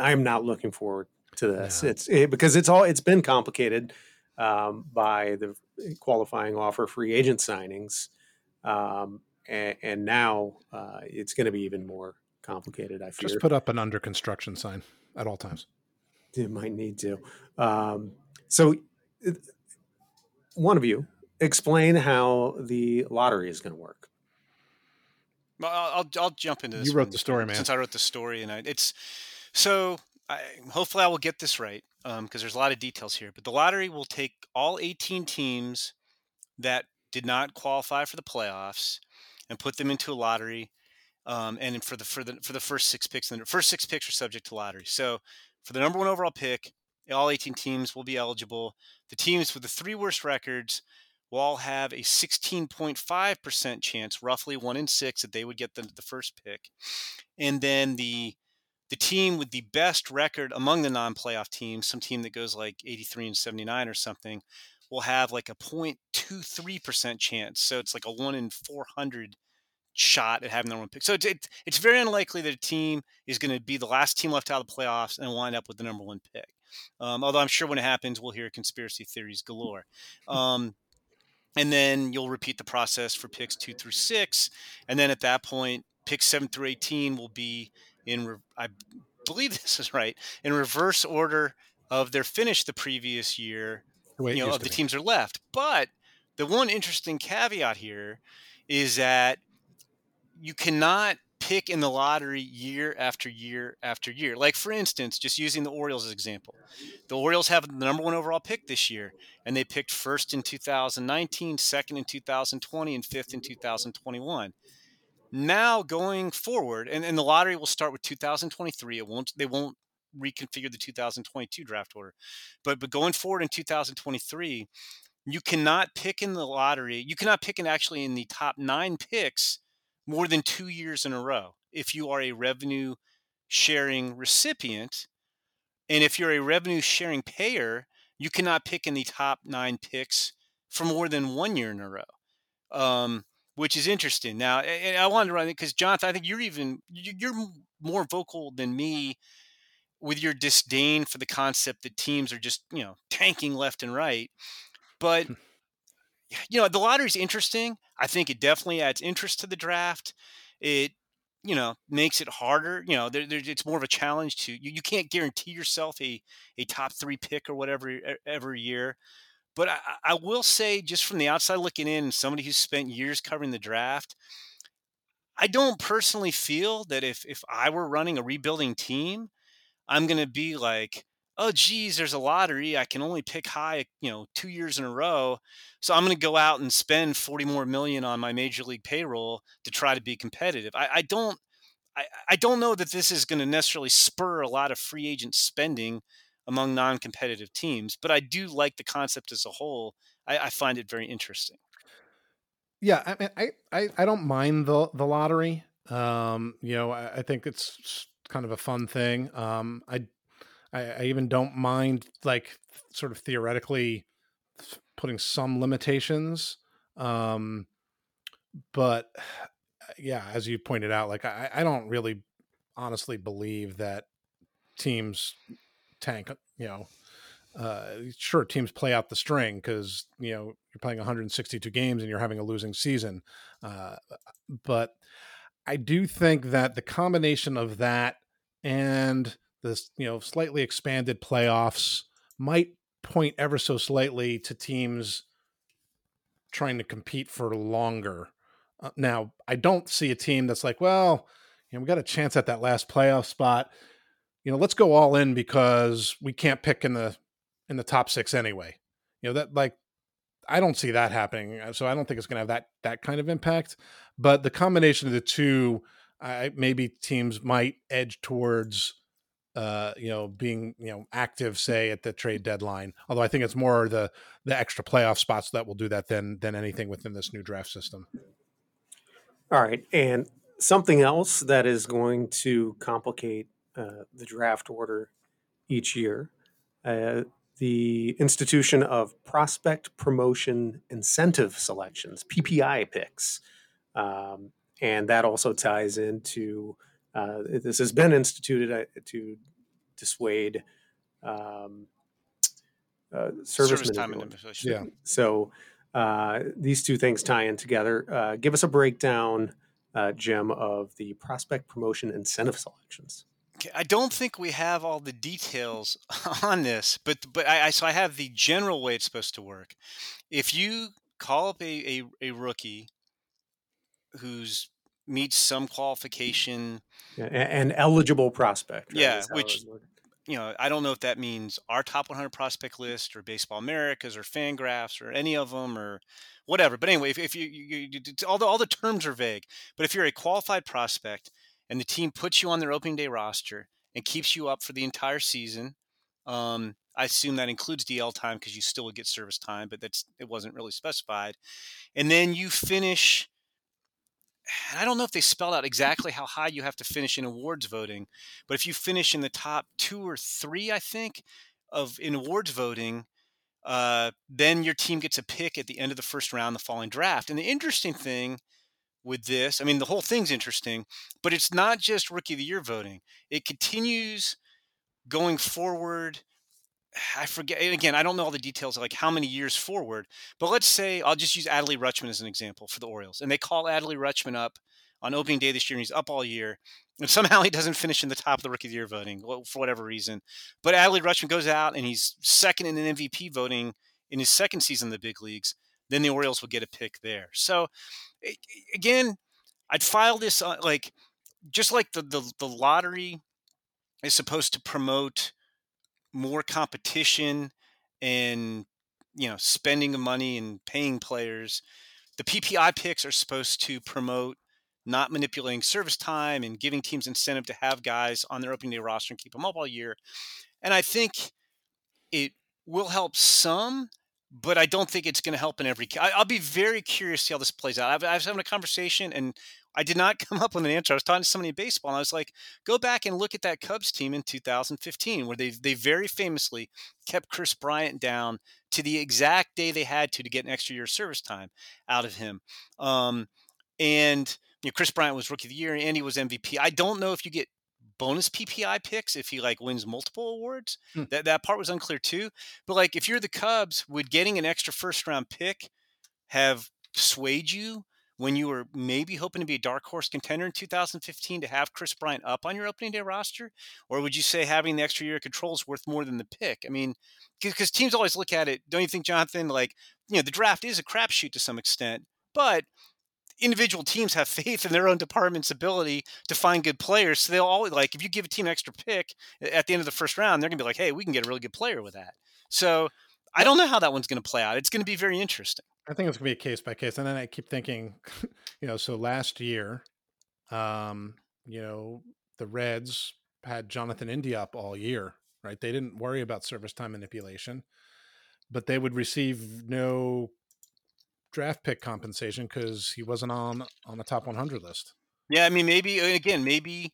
I am not looking forward to this.
No.
It's it, because it's all it's been complicated um, by the qualifying offer free agent signings, um, and, and now uh, it's going to be even more complicated. I fear.
Just put up an under construction sign at all times.
You might need to. Um, so, one of you explain how the lottery is going to work.
Well, I'll, I'll, I'll jump into this.
You wrote
one
the story, man.
Since I wrote the story, and I, it's so. I, hopefully, I will get this right because there's a lot of details here. But the lottery will take all 18 teams that did not qualify for the playoffs and put them into a lottery. Um, and for the for the for the first six picks, and the first six picks are subject to lottery. So for the number one overall pick, all 18 teams will be eligible. The teams with the three worst records will all have a 16.5% chance, roughly one in six, that they would get the, the first pick. And then the the team with the best record among the non-playoff teams, some team that goes like 83 and 79 or something, will have like a 0.23% chance. So it's like a one in 400 shot at having their one pick. So it's it, it's very unlikely that a team is going to be the last team left out of the playoffs and wind up with the number one pick. Um, although I'm sure when it happens, we'll hear conspiracy theories galore. Um, and then you'll repeat the process for picks two through six, and then at that point, picks seven through 18 will be in. Re- I believe this is right in reverse order of their finish the previous year
The
you know, of the
be.
teams are left. But the one interesting caveat here is that you cannot pick in the lottery year after year after year. Like for instance, just using the Orioles as example. The Orioles have the number one overall pick this year, and they picked first in 2019, second in 2020, and fifth in 2021. Now going forward, and, and the lottery will start with 2023. It won't they won't reconfigure the 2022 draft order. But but going forward in 2023, you cannot pick in the lottery. You cannot pick in actually in the top nine picks more than two years in a row if you are a revenue sharing recipient. And if you're a revenue sharing payer, you cannot pick in the top nine picks for more than one year in a row, um, which is interesting. Now, and I wanted to run it because Jonathan, I think you're even you- you're more vocal than me with your disdain for the concept that teams are just you know tanking left and right. But you know the lottery's interesting. I think it definitely adds interest to the draft. It you know makes it harder. You know there, there, it's more of a challenge to you. You can't guarantee yourself a a top three pick or whatever every year. But I, I will say, just from the outside looking in, somebody who's spent years covering the draft, I don't personally feel that if if I were running a rebuilding team, I'm going to be like, oh, geez, there's a lottery. I can only pick high, you know, two years in a row. So I'm going to go out and spend 40 more million on my major league payroll to try to be competitive. I, I don't. I, I don't know that this is going to necessarily spur a lot of free agent spending among non-competitive teams, but I do like the concept as a whole. I, I find it very interesting.
Yeah, I, mean, I, I I don't mind the the lottery. Um, you know, I, I think it's kind of a fun thing. Um, I I, I even don't mind like sort of theoretically putting some limitations. Um, but yeah, as you pointed out, like I, I don't really honestly believe that teams tank, you know, uh, sure teams play out the string because you know you're playing 162 games and you're having a losing season uh, but i do think that the combination of that and this you know slightly expanded playoffs might point ever so slightly to teams trying to compete for longer uh, now i don't see a team that's like well you know we got a chance at that last playoff spot you know let's go all in because we can't pick in the in the top six anyway. You know that like I don't see that happening, uh, so I don't think it's going to have that that kind of impact. But the combination of the two, I, maybe teams might edge towards, uh, you know, being you know active, say at the trade deadline. Although I think it's more the the extra playoff spots that will do that than than anything within this new draft system.
All right, and something else that is going to complicate uh, the draft order each year. Uh, the institution of prospect promotion incentive selections, PPI picks. Um, and that also ties into uh, this has been instituted uh, to dissuade um, uh, service time
Yeah.
So uh, these two things tie in together. Uh, give us a breakdown, uh, Jim, of the prospect promotion incentive selections.
I don't think we have all the details on this, but but I, I so I have the general way it's supposed to work. If you call up a a, a rookie who's meets some qualification,
yeah, an eligible prospect,
right, yeah, which you know I don't know if that means our top 100 prospect list or Baseball Americas or Fangraphs or any of them or whatever. But anyway, if, if you, you, you all the all the terms are vague, but if you're a qualified prospect and the team puts you on their opening day roster and keeps you up for the entire season. Um, I assume that includes DL time because you still would get service time, but that's it wasn't really specified. And then you finish. And I don't know if they spelled out exactly how high you have to finish in awards voting, but if you finish in the top two or three, I think, of in awards voting, uh, then your team gets a pick at the end of the first round, the following draft. And the interesting thing with this. I mean, the whole thing's interesting, but it's not just rookie of the year voting. It continues going forward. I forget again. I don't know all the details like how many years forward, but let's say I'll just use Adley Rutschman as an example for the Orioles, and they call Adley Rutschman up on opening day this year, and he's up all year, and somehow he doesn't finish in the top of the rookie of the year voting for whatever reason. But Adley Rutschman goes out and he's second in an MVP voting in his second season in the big leagues. Then the Orioles will get a pick there. So again, I'd file this uh, like just like the, the the lottery is supposed to promote more competition and you know spending of money and paying players. The PPI picks are supposed to promote not manipulating service time and giving teams incentive to have guys on their opening day roster and keep them up all year. And I think it will help some, but I don't think it's going to help in every. I, will be very curious to see how this plays out. I've, I was having a conversation and I did not come up with an answer. I was talking to somebody in baseball and I was like, go back and look at that Cubs team in 2015 where they they very famously kept Kris Bryant down to the exact day they had to to get an extra year of service time out of him. Um, and you know, Kris Bryant was rookie of the year and he was MVP. I don't know if you get bonus PPI picks if he like wins multiple awards. Hmm. That that part was unclear too. But like if you're the Cubs, would getting an extra first round pick have swayed you when you were maybe hoping to be a dark horse contender in 2015 to have Kris Bryant up on your opening day roster? Or would you say having the extra year of control is worth more than the pick? I mean, because teams always look at it, don't you think, Jonathan? Like, you know, the draft is a crapshoot to some extent, but individual teams have faith in their own department's ability to find good players. So they'll always like if you give a team an extra pick at the end of the first round, they're gonna be like, hey, we can get a really good player with that. So I don't know how that one's gonna play out. It's gonna be very interesting.
I think it's gonna be a case by case. And then I keep thinking, you know, so last year, um, you know, the Reds had Jonathan India up all year, right? They didn't worry about service time manipulation, but they would receive no draft pick compensation because he wasn't on on the top 100 list.
Yeah, I mean, maybe again, maybe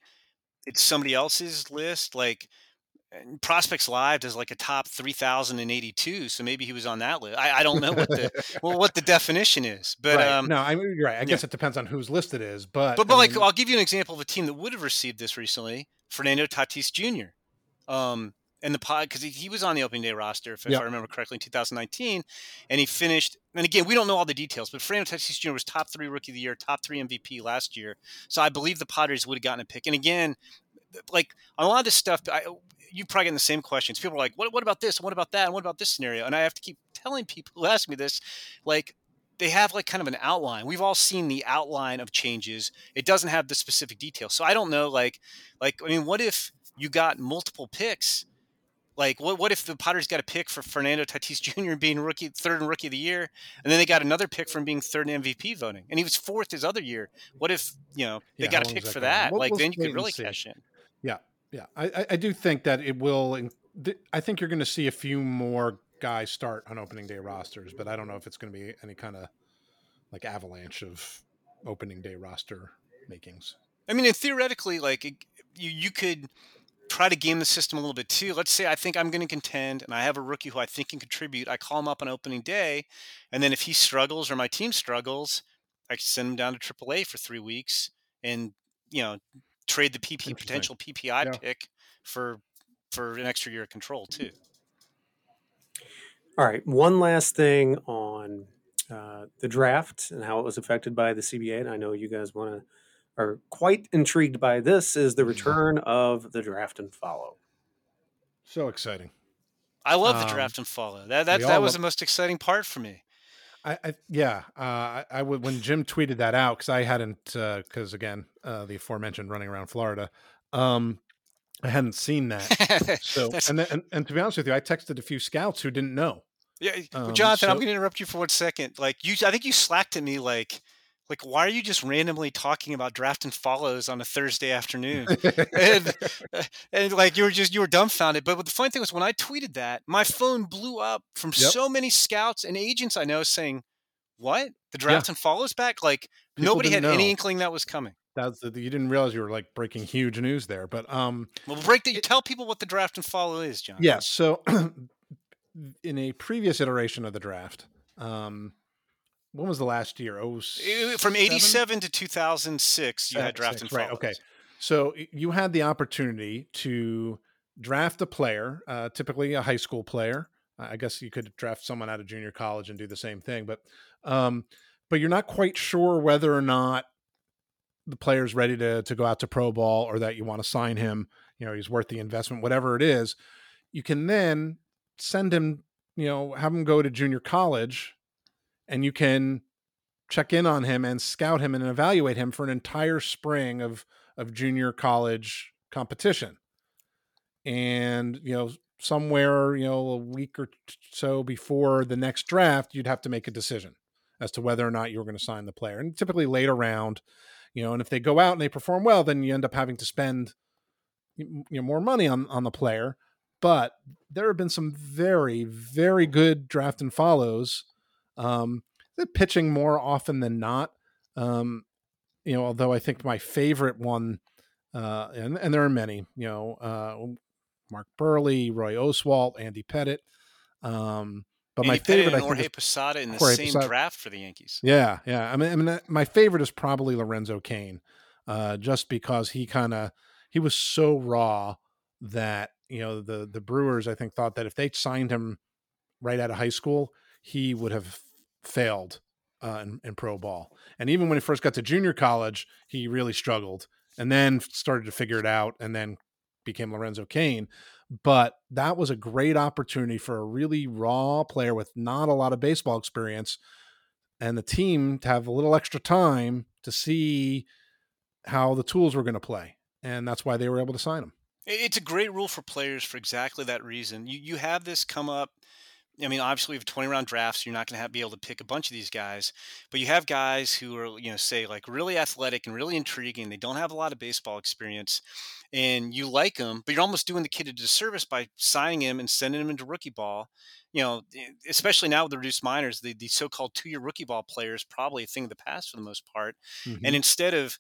it's somebody else's list. Like Prospects Live does like a top 3,082. So maybe he was on that list. I, I don't know what the well, what the definition is, but
right.
um,
no, I mean you're right. I guess it depends on whose list it is, but
but, but
I
like
mean,
I'll give you an example of a team that would have received this recently: Fernando Tatis Jr. Um, and the pod because he, he was on the opening day roster, if, if I remember correctly, in 2019, and he finished. And again, we don't know all the details, but Fernando Tatis Jr. was top three rookie of the year, top three MVP last year. So I believe the Padres would have gotten a pick. And again, like on a lot of this stuff, I, you probably getting the same questions. People are like, "What? What about this? What about that? And what about this scenario?" And I have to keep telling people who ask me this, like they have like kind of an outline. We've all seen the outline of changes. It doesn't have the specific details. So I don't know. Like, like I mean, what if you got multiple picks? Like, what what if the Padres got a pick for Fernando Tatis Jr. being rookie, third and rookie of the year, and then they got another pick from being third in MVP voting, and he was fourth his other year? What if you know they
Yeah,
got a pick
is
for
that going?
that?
We'll-
like, then you could really
see.
cash in.
yeah, yeah. I, I, do think that it will. I think you're going to see a few more guys start on opening day rosters, but I don't know if it's going to be any kind of like avalanche of opening day roster makings.
I mean, theoretically, like you, you could try to game the system a little bit too. Let's say I think I'm going to contend, and I have a rookie who I think can contribute. I call him up on opening day, and then if he struggles or my team struggles, I send him down to AAA for three weeks, and you know, trade the PP potential PPI
Yeah.
pick for for an extra year of control too.
All right, one last thing on uh, the draft and how it was affected by the CBA, and I know you guys want to are quite intrigued by this. Is the return of the draft and follow?
So exciting.
I love the
Um,
draft and follow. That that that was
love-
the most exciting part for me.
I, I yeah, uh, I, I would when Jim tweeted that out because I hadn't because again uh, the aforementioned running around Florida, um, I hadn't seen that. So and, then, and and to be honest with you, I texted a few scouts who didn't know.
Yeah,
Um,
Jonathan, I'm going to interrupt you for one second. Like you, I think you slacked at me. Like, like why are you just randomly talking about draft and follows on a Thursday afternoon? and, and like you were just you were dumbfounded. But the funny thing was when I tweeted that, my phone blew up from
Yep.
so many scouts and agents I know saying, "What the draft and follows back?" Like
People
nobody had
didn't
any inkling that was coming.
That's the, you didn't realize you were like breaking huge news there, but um,
Well, break the, tell people what the draft and follow is, John.
Yes. So, in a previous iteration of the draft, um, when was the last year? Oh,
From '87 to 2006, you had draft and
right,
follows.
okay. So you had the opportunity to draft a player, uh, typically a high school player. I I guess you could draft someone out of junior college and do the same thing, but um, but you're not quite sure whether or not the player's ready to to go out to pro ball or that you want to sign him. You know, he's worth the investment, whatever it is. You can then send him, you know, have him go to junior college, and you can check in on him and scout him and evaluate him for an entire spring of of junior college competition. And you know, somewhere you know a week or so before the next draft, you'd have to make a decision as to whether or not you were going to sign the player. And typically later round, you know, and if they go out and they perform well, then you end up having to spend you know more money on on the player. But there have been some very very good draft and follows. Um, they're pitching more often than not. Um, you know, although I think my favorite one, uh, and and there are many, you know, uh, Mark Buehrle, Roy Oswalt, Andy Pettitte. Um, but my
Andy Pettitte
favorite, I
and
think,
Jorge
is,
Posada in the
Jorge
same
Posada.
draft for the Yankees.
yeah, yeah. I mean, I mean, my favorite is probably Lorenzo Cain, uh, just because he kind of he was so raw that you know the the Brewers I think thought that if they signed him right out of high school, he would have failed uh, in, in pro ball. And even when he first got to junior college, he really struggled, and then started to figure it out, and then became Lorenzo Cain. But that was a great opportunity for a really raw player with not a lot of baseball experience and the team to have a little extra time to see how the tools were going to play. And that's why they were able to sign him.
It's a great rule for players for exactly that reason. You you have this come up. I mean, obviously, we have 20 round drafts. So you're not going to be able to pick a bunch of these guys, but you have guys who are, you know, say like really athletic and really intriguing. They don't have a lot of baseball experience, and you like them, but you're almost doing the kid a disservice by signing him and sending him into rookie ball. You know, especially now with the reduced minors, the, the so-called two-year rookie ball players probably a thing of the past for the most part.
Mm-hmm.
And instead of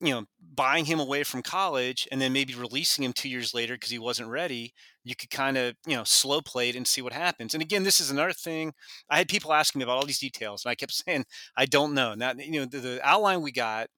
you know, buying him away from college and then maybe releasing him two years later because he wasn't ready, you could kind of, you know, slow play it and see what happens. And again, this is another thing. I had people asking me about all these details, and I kept saying, I don't know. Now, you know, the, the outline we got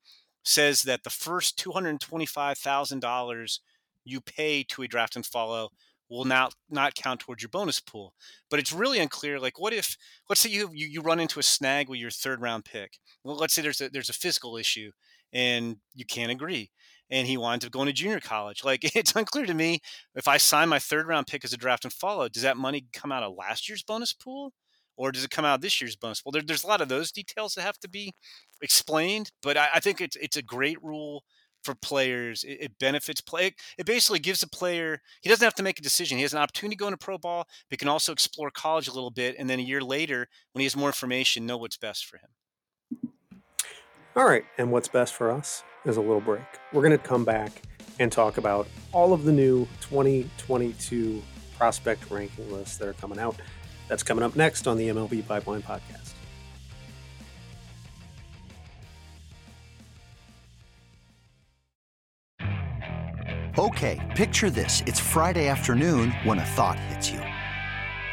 says that the first $225,000 you pay to a draft and follow will now not count towards your bonus pool. But it's really unclear. Like, what if, let's say you, you, you run into a snag with your third round pick. Well, let's say there's a, there's a physical issue and you can't agree. And he winds up going to junior college. Like it's unclear to me if I sign my third round pick as a draft and follow, does that money come out of last year's bonus pool? Or does it come out of this year's bonus pool? There, there's a lot of those details that have to be explained, but I, I think it's it's a great rule for players. It, it, benefits play. It basically gives a player he doesn't have to make a decision. He has an opportunity to go into pro ball, but can also explore college a little bit, and then a year later, when he has more information, know what's best for him.
All right, and what's best for us is a little break. We're going to come back and talk about all of the new 2022 prospect ranking lists that are coming out. That's coming up next on the MLB Pipeline Podcast.
Okay, picture this. It's Friday afternoon when a thought hits you.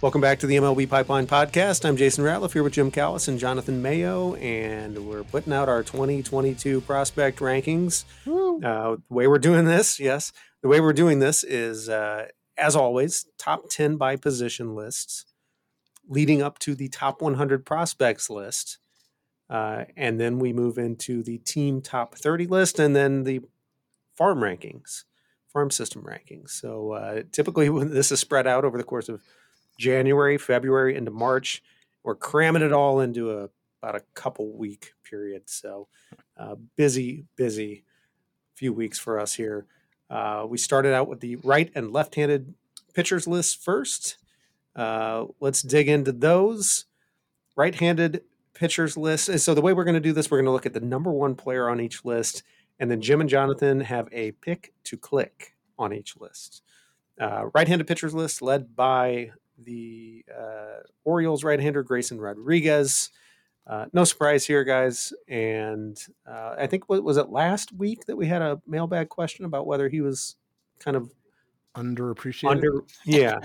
Welcome back to the MLB Pipeline Podcast. I'm Jason Ratliff here with Jim Callis and Jonathan Mayo, and we're putting out our 2022 prospect rankings. Uh, the way we're doing this, yes, the way we're doing this is, uh, as always, top 10 by position lists leading up to the top 100 prospects list. Uh, and then we move into the team top 30 list and then the farm rankings, farm system rankings. So uh, typically, when this is spread out over the course of January, February into March. We're cramming it all into a about a couple week period. So uh, busy, busy few weeks for us here. Uh, we started out with the right and left-handed pitchers list first. Uh, let's dig into those right-handed pitchers list. So the way we're going to do this, we're going to look at the number one player on each list, and then Jim and Jonathan have a pick to click on each list. Uh, right-handed pitchers list led by the uh, Orioles right-hander Grayson Rodriguez. Uh, no surprise here, guys. And uh, I think what was it last week that we had a mailbag question about whether he was kind of
underappreciated.
Under, yeah.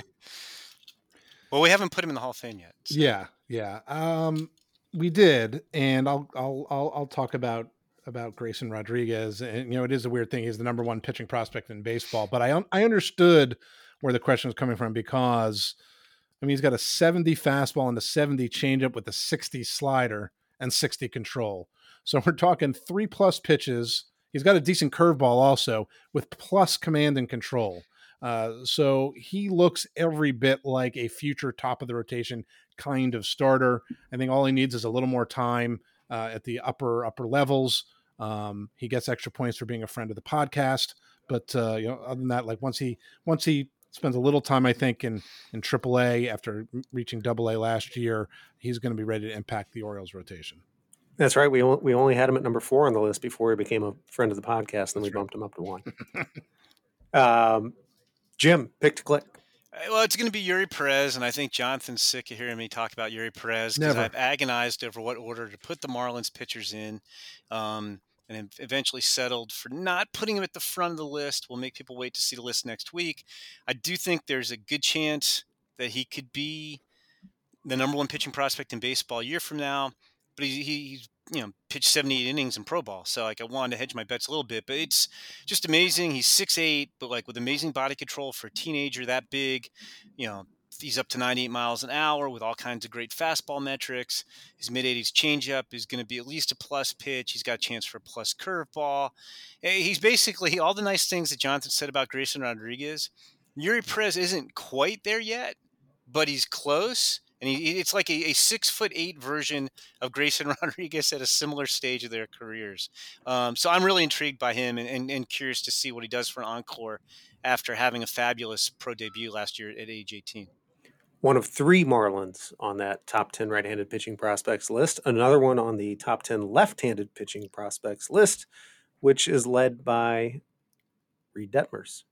well, we haven't put him in the Hall of Fame yet.
So. Yeah, yeah. Um, we did, and I'll I'll I'll, I'll talk about about Grayson Rodriguez. And you know, it is a weird thing. He's the number one pitching prospect in baseball, but I I understood where the question was coming from because I mean, he's got a 70 fastball and a 70 changeup with a 60 slider and 60 control. So we're talking three plus pitches. He's got a decent curveball also with plus command and control. Uh, so he looks every bit like a future top of the rotation kind of starter. I think all he needs is a little more time uh, at the upper upper levels. Um, he gets extra points for being a friend of the podcast. But uh, you know, other than that, like once he once he spends a little time, I think, in in AAA after reaching Double A last year. He's going to be ready to impact the Orioles rotation.
That's right. We only, we only had him at number four on the list before he became a friend of the podcast, and then we bumped him up to one. um, Jim, pick to click.
Uh, well, it's going to be Eury Perez, and I think Jonathan's sick of hearing me talk about Eury Perez because I've agonized over what order to put the Marlins pitchers in. Um, and eventually settled for not putting him at the front of the list. We'll make people wait to see the list next week. I do think there's a good chance that he could be the number one pitching prospect in baseball a year from now. But he, he's you know pitched 78 innings in pro ball, so like I wanted to hedge my bets a little bit. But it's just amazing. He's six eight, but like with amazing body control for a teenager that big. You know, he's up to 98 miles an hour with all kinds of great fastball metrics. His mid 80s changeup is going to be at least a plus pitch. He's got a chance for a plus curveball. Eh, he's basically all the nice things that Jonathan said about Grayson Rodriguez. Eury Perez isn't quite there yet, but he's close. and he, it's like a, a, six foot eight version of Grayson Rodriguez at a similar stage of their careers. Um, so I'm really intrigued by him and, and, and, curious to see what he does for an encore after having a fabulous pro debut last year at age 18.
One of three Marlins on that top 10 right handed pitching prospects list. Another one on the top 10 left handed pitching prospects list, which is led by Reid Detmers.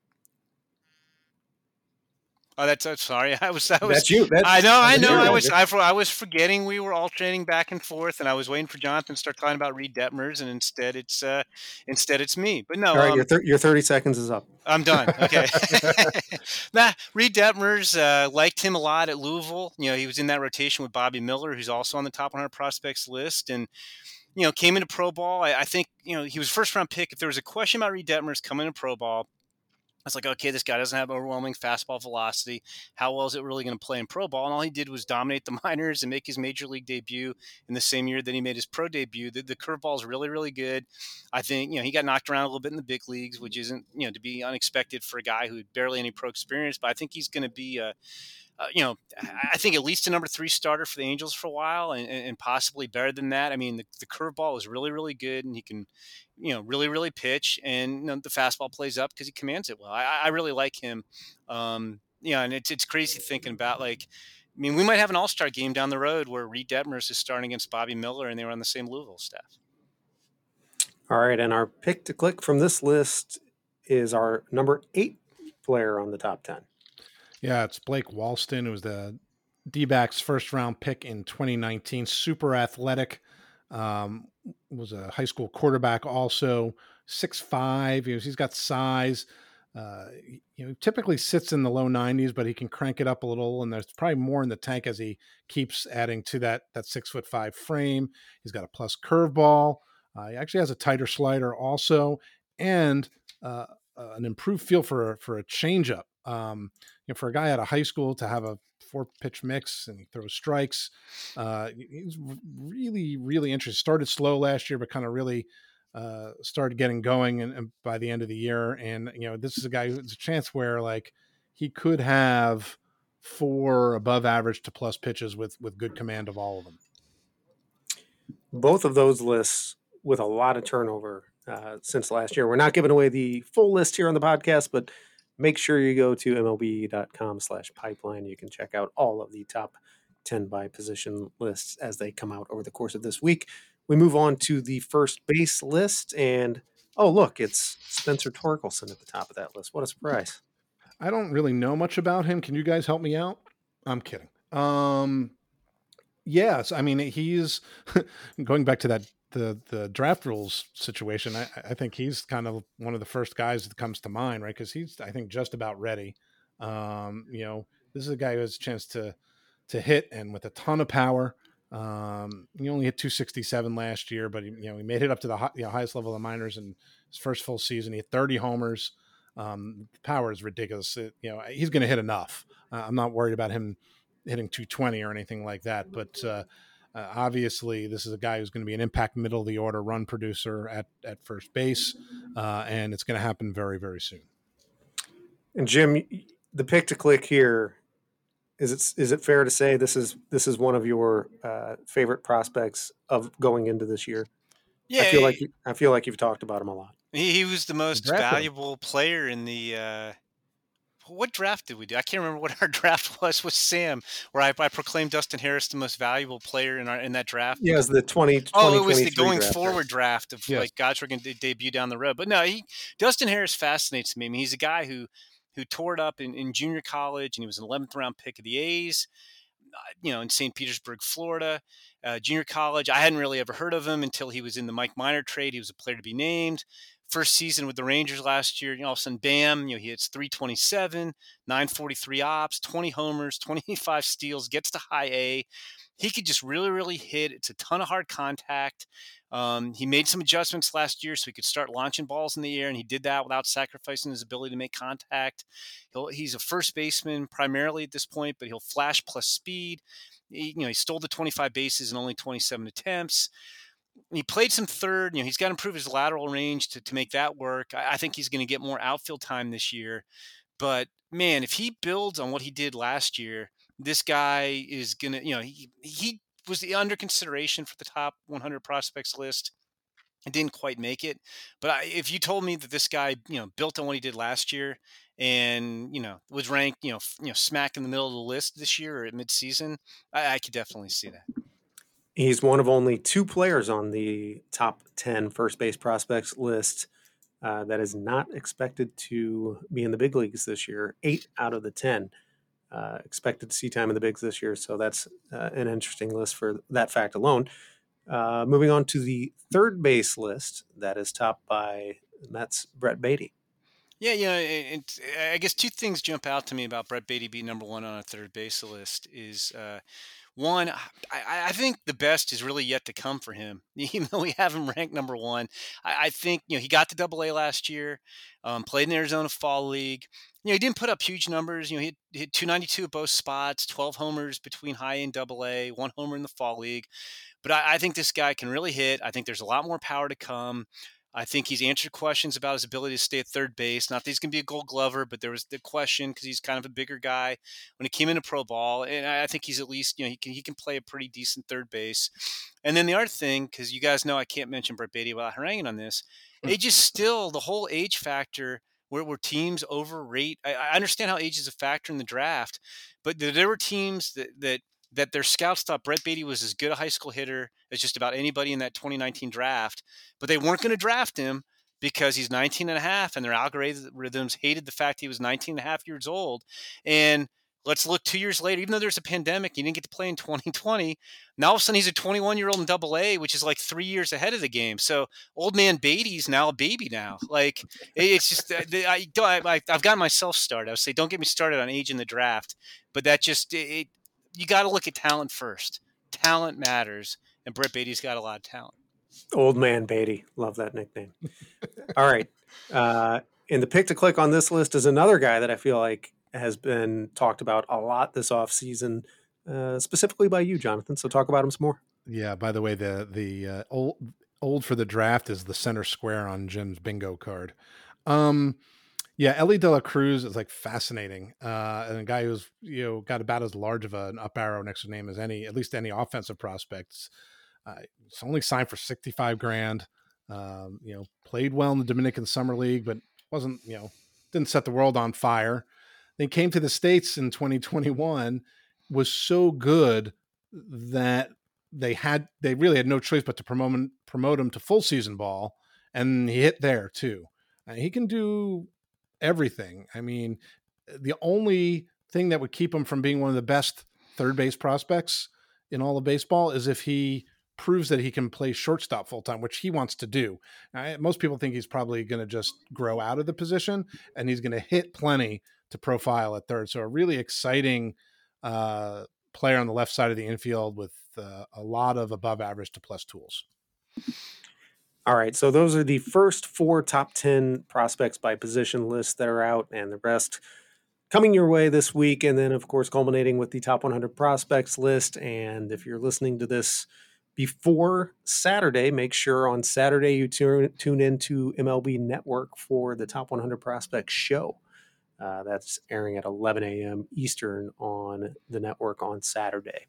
Oh, that's, that's sorry. I was. I was.
That's you. That's,
I know. I know. I was. I, I was forgetting we were all training back and forth, and I was waiting for Jonathan to start talking about Reid Detmers, and instead it's uh, instead it's me. But no.
All right, um, your, thir- your thirty seconds is up.
I'm done. Okay. nah, Reid Detmers uh, liked him a lot at Louisville. You know, he was in that rotation with Bobby Miller, who's also on the top 100 prospects list, and you know, came into pro ball. I, I think you know he was first round pick. If there was a question about Reid Detmers coming to pro ball it's like, okay, this guy doesn't have overwhelming fastball velocity. How well is it really going to play in pro ball? And all he did was dominate the minors and make his major league debut in the same year that he made his pro debut. The, the curveball is really, really good. I think, you know, he got knocked around a little bit in the big leagues, which isn't, you know, to be unexpected for a guy who had barely any pro experience. But I think he's going to be a, uh, you know, I think at least a number three starter for the Angels for a while, and, and possibly better than that. I mean, the, the curveball is really, really good, and he can, you know, really, really pitch, and you know, the fastball plays up because he commands it well. I, I really like him. Um, you know, and it's it's crazy thinking about like, I mean, we might have an All Star game down the road where Reid Detmers is starting against Bobby Miller, and they were on the same Louisville staff.
All right, and our pick to click from this list is our number eight player on the top ten.
Yeah, it's Blake Walston, who was the D first round pick in 2019. Super athletic. Um, was a high school quarterback, also six five. Know, he's got size. Uh, you know, typically sits in the low 90s, but he can crank it up a little, and there's probably more in the tank as he keeps adding to that that six foot five frame. He's got a plus curveball. Uh, he actually has a tighter slider also, and uh, an improved feel for for a changeup. Um, you know, for a guy out of high school to have a four pitch mix and he throws strikes, uh, he's really, really interesting. Started slow last year, but kind of really uh, started getting going and, and, by the end of the year. And, you know, this is a guy who's a chance where like he could have four above average to plus pitches with, with good command of all of them.
Both of those lists with a lot of turnover uh, since last year. We're not giving away the full list here on the podcast, but make sure you go to mlb.com slash pipeline. You can check out all of the top 10 by position lists as they come out over the course of this week. We move on to the first base list, and oh, look, it's Spencer Torkelson at the top of that list. What a surprise.
I don't really know much about him. Can you guys help me out? I'm kidding. Um, yes, I mean, he's going back to that the the draft rules situation, I, I think he's kind of one of the first guys that comes to mind, right? Because he's I think just about ready. Um, you know, this is a guy who has a chance to to hit and with a ton of power. Um, he only hit 267 last year, but he, you know he made it up to the high, you know, highest level of the minors in his first full season. He hit 30 homers. Um, power is ridiculous. It, you know he's going to hit enough. Uh, I'm not worried about him hitting 220 or anything like that, but uh, uh, obviously, this is a guy who's going to be an impact middle of the order run producer at, at first base, uh, and it's going to happen very, very soon.
And Jim, the pick to click here is it is it fair to say this is this is one of your uh, favorite prospects of going into this year?
Yeah,
I feel like you, I feel like you've talked about him a lot.
He, he was the most valuable player in the uh, what draft did we do? I can't remember what our draft was with Sam, where I, I proclaimed Dustin Harris the most valuable player in our in that draft.
Yeah, it was the 20,
Oh, it was the going draft, forward right? draft of yes. like guys who are going to debut down the road. But no, he Dustin Harris fascinates me. I mean, he's a guy who who tore it up in, in junior college, and he was an 11th round pick of the A's. Uh, you know, in St. Petersburg, Florida, uh, junior college. I hadn't really ever heard of him until he was in the Mike Minor trade. He was a player to be named first season with the Rangers last year, you know, all of a sudden, bam, you know, he hits 327, 943 ops, 20 homers, 25 steals, gets to high A. He could just really, really hit. It's a ton of hard contact. Um, he made some adjustments last year so he could start launching balls in the air, and he did that without sacrificing his ability to make contact. He'll, he's a first baseman primarily at this point, but he'll flash plus speed. He, you know, he stole the 25 bases in only 27 attempts he played some third. You know, he's got to improve his lateral range to, to make that work. I, I think he's going to get more outfield time this year. But man, if he builds on what he did last year, this guy is gonna, you know, he he was under consideration for the top 100 prospects list. I didn't quite make it, but I, if you told me that this guy, you know, built on what he did last year, and you know was ranked, you know, f- you know, smack in the middle of the list this year or at midseason, I, I could definitely see that.
He's one of only two players on the top 10 first base prospects list uh, that is not expected to be in the big leagues this year. Eight out of the 10 uh, expected to see time in the bigs this year. So that's uh, an interesting list for that fact alone. Uh, moving on to the third base list that is topped by Mets Brett Baty.
Yeah, yeah. And I guess two things jump out to me about Brett Baty being number one on a third base list is uh, one, I, I, think the best is really yet to come for him. Even though we have him ranked number one, I, I think you know he got to Double A last year, um, played in the Arizona Fall League. You know he didn't put up huge numbers. You know he hit 292 at both spots, 12 homers between High and Double A, one homer in the Fall League. But I, I think this guy can really hit. I think there's a lot more power to come. I think he's answered questions about his ability to stay at third base. Not that he's going to be a gold glover, but there was the question because he's kind of a bigger guy when he came into pro ball. And I think he's at least, you know, he can, he can play a pretty decent third base. And then the other thing, because you guys know I can't mention Brett Baty without haranguing on this, hmm. age is still the whole age factor where, where teams overrate. I, I understand how age is a factor in the draft, but there were teams that, that that their scouts thought Brett Baty was as good a high school hitter as just about anybody in that 2019 draft, but they weren't going to draft him because he's 19 and a half and their algorithms hated the fact he was 19 and a half years old. And let's look two years later, even though there's a pandemic, he didn't get to play in 2020. Now all of a sudden he's a 21 year old in double A, which is like three years ahead of the game. So old man Baty's now a baby now. Like it's just, uh, I, I, I've got myself started. I would say, don't get me started on age in the draft, but that just, it, you got to look at talent first. Talent matters, and Brett Baty's got a lot of talent.
Old man Baty, love that nickname. All right, uh, and the pick to click on this list is another guy that I feel like has been talked about a lot this off season, uh, specifically by you, Jonathan. So talk about him some more.
Yeah. By the way, the the uh, old old for the draft is the center square on Jim's bingo card. Um, yeah, Elly De La Cruz is like fascinating, uh, and a guy who's you know got about as large of an up arrow next to name as any, at least any offensive prospects. Uh, it's only signed for sixty five grand. Um, you know, played well in the Dominican Summer League, but wasn't you know didn't set the world on fire. Then came to the states in 2021, was so good that they had they really had no choice but to promote him, promote him to full season ball, and he hit there too. Uh, he can do everything. I mean, the only thing that would keep him from being one of the best third base prospects in all of baseball is if he proves that he can play shortstop full time, which he wants to do. Now, most people think he's probably going to just grow out of the position and he's going to hit plenty to profile at third. So, a really exciting uh, player on the left side of the infield with uh, a lot of above average to plus tools.
All right, so those are the first four top 10 prospects by position lists that are out, and the rest coming your way this week. And then, of course, culminating with the top 100 prospects list. And if you're listening to this before Saturday, make sure on Saturday you tune, tune into MLB Network for the top 100 prospects show. Uh, that's airing at 11 a.m. Eastern on the network on Saturday.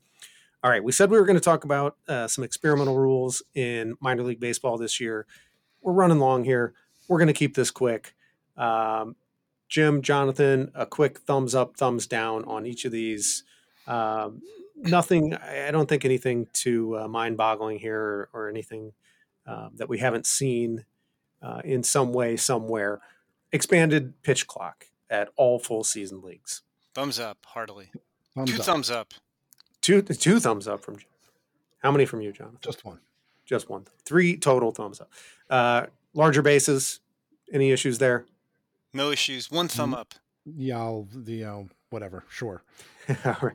All right, we said we were going to talk about uh, some experimental rules in minor league baseball this year. We're running long here. We're going to keep this quick. Um, Jim, Jonathan, a quick thumbs up, thumbs down on each of these. Um, nothing, I don't think anything too uh, mind boggling here or, or anything uh, that we haven't seen uh, in some way, somewhere. Expanded pitch clock at all full season leagues.
Thumbs up, heartily. Thumbs Two up. thumbs up.
Two two thumbs up from. How many from you, Jonathan?
Just one.
Just one. Three total thumbs up. Uh, larger bases. Any issues there?
No issues. One thumb mm, up.
Yeah, I'll, the uh, whatever. Sure.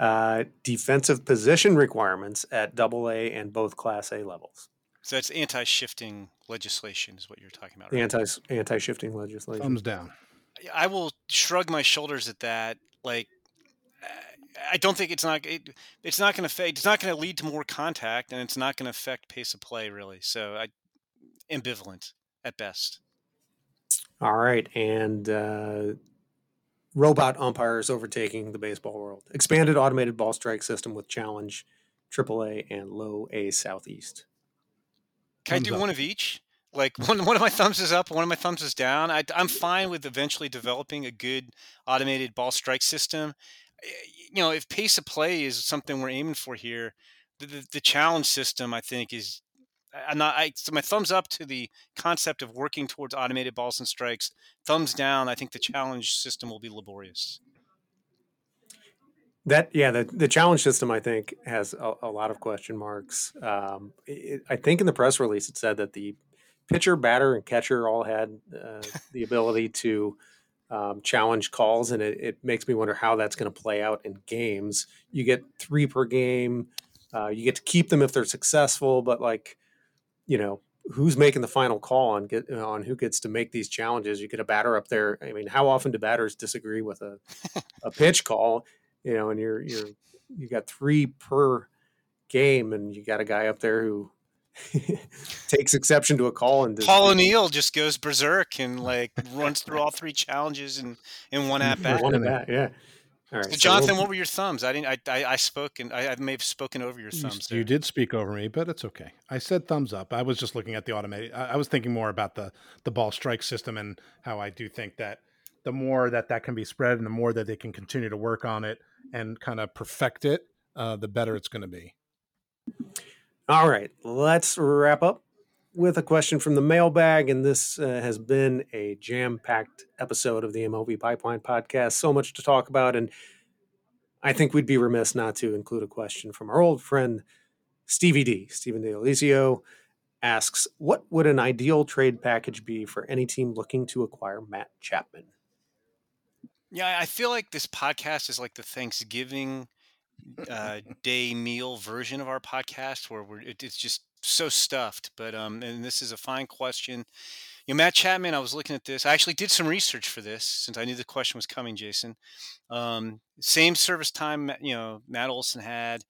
uh, defensive position requirements at Double A and both Class A levels.
So that's anti-shifting legislation, is what you're talking about.
Right? Anti anti-shifting legislation.
Thumbs down.
I will shrug my shoulders at that. Like I don't think it's not it, it's not going to fade. It's not going to lead to more contact, and it's not going to affect pace of play really. So I ambivalent at best.
All right, and uh, robot umpires overtaking the baseball world. Expanded automated ball strike system with challenge, AAA and low A Southeast.
Can
Thumbs
I do
up.
one of each? Like one, one of my thumbs is up, one of my thumbs is down. I, I'm fine with eventually developing a good automated ball strike system. You know, if pace of play is something we're aiming for here, the, the, the challenge system I think is. I'm not. I, so my thumbs up to the concept of working towards automated balls and strikes. Thumbs down. I think the challenge system will be laborious.
That yeah, the the challenge system I think has a, a lot of question marks. Um, it, I think in the press release it said that the pitcher, batter, and catcher all had uh, the ability to um, challenge calls, and it, it makes me wonder how that's going to play out in games. You get three per game. Uh, you get to keep them if they're successful, but like you know who's making the final call on get on who gets to make these challenges. You get a batter up there. I mean, how often do batters disagree with a a pitch call? You know, and you're you're you got three per game, and you got a guy up there who takes exception to a call and does-
Paul O'Neill just goes berserk and like runs through all three challenges and in one at bat.
one at bat. Yeah. All right,
So
so
Jonathan,
we'll-
what were your thumbs? I didn't. I I, I spoke and I, I may have spoken over your thumbs.
you
there.
did speak over me, but it's okay. I said thumbs up. I was just looking at the automated. I, I was thinking more about the the ball strike system and how I do think that the more that that can be spread and the more that they can continue to work on it and kind of perfect it, uh, the better it's going to be.
All right, let's wrap up with a question from the mailbag. And this uh, has been a jam packed episode of the MLB Pipeline podcast. So much to talk about. And I think we'd be remiss not to include a question from our old friend, Stevie D. Stephen D'Alizio asks What would an ideal trade package be for any team looking to acquire Matt Chapman?
Yeah, I feel like this podcast is like the Thanksgiving uh, day meal version of our podcast, where we're it, it's just so stuffed. But um, and this is a fine question. You know, Matt Chapman. I was looking at this. I actually did some research for this since I knew the question was coming. Jason, um, same service time. You know, Matt Olson had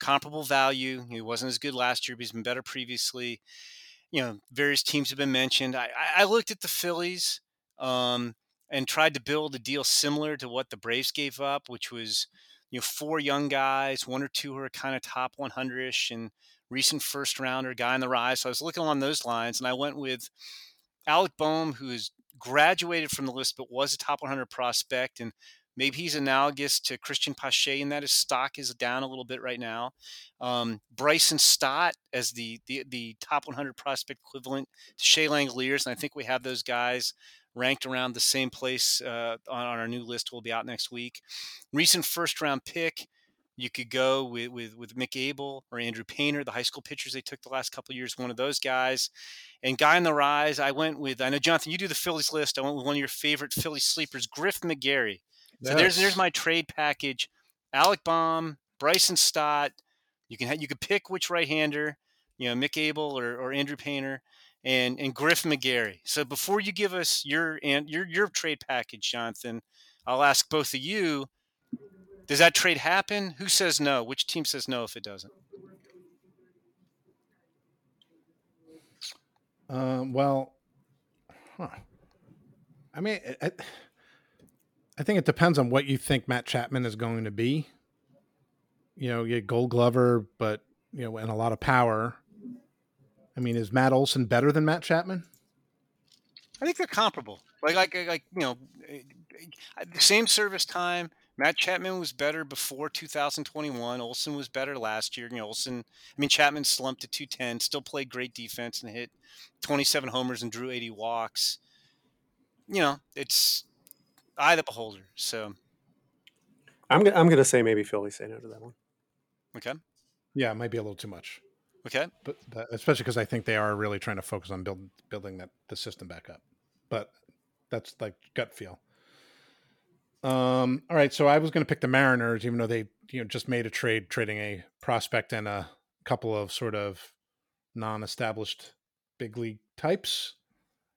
comparable value. He wasn't as good last year, but he's been better previously. You know, various teams have been mentioned. I, I looked at the Phillies. Um, and tried to build a deal similar to what the Braves gave up, which was you know four young guys, one or two who are kind of top 100ish, and recent first rounder guy in the rise. So I was looking along those lines, and I went with Alec Bohm, who is graduated from the list but was a top 100 prospect, and maybe he's analogous to Cristian Pache in that his stock is down a little bit right now. Um, Bryson Stott as the, the the top 100 prospect equivalent to Shea Langeliers, and I think we have those guys ranked around the same place uh, on, on our new list. will be out next week. Recent first round pick. You could go with, with with Mick Abel or Andrew Painter, the high school pitchers they took the last couple of years. One of those guys, and guy on the rise. I went with. I know Jonathan, you do the Phillies list. I went with one of your favorite Philly sleepers, Griff McGarry. So there's there's my trade package. Alec Bohm, Bryson Stott. You can you could pick which right hander, you know, Mick Abel or, or Andrew Painter, and and Griff McGarry. So before you give us your and your your trade package, Jonathan, I'll ask both of you. Does that trade happen? Who says no? Which team says no if it doesn't?
Um, well, huh. I mean, I, I think it depends on what you think Matt Chapman is going to be. You know, you get Gold Glover, but you know, and a lot of power. I mean, is Matt Olson better than Matt Chapman?
I think they're comparable. Like like like you know, eh, eh, the same service time. Matt Chapman was better before 2021. Olson was better last year. You know, Olson. I mean, Chapman slumped to 210. Still played great defense and hit 27 homers and drew 80 walks. You know, it's eye the beholder. So
I'm I'm going to say maybe Philly say no to that one.
okay,
Yeah, it might be a little too much,
okay.
but that, especially because I think they are really trying to focus on build, building that the system back up. But that's like gut feel. Um, all right, so I was going to pick the Mariners, even though they you know just made a trade, trading a prospect and a couple of sort of non-established big league types.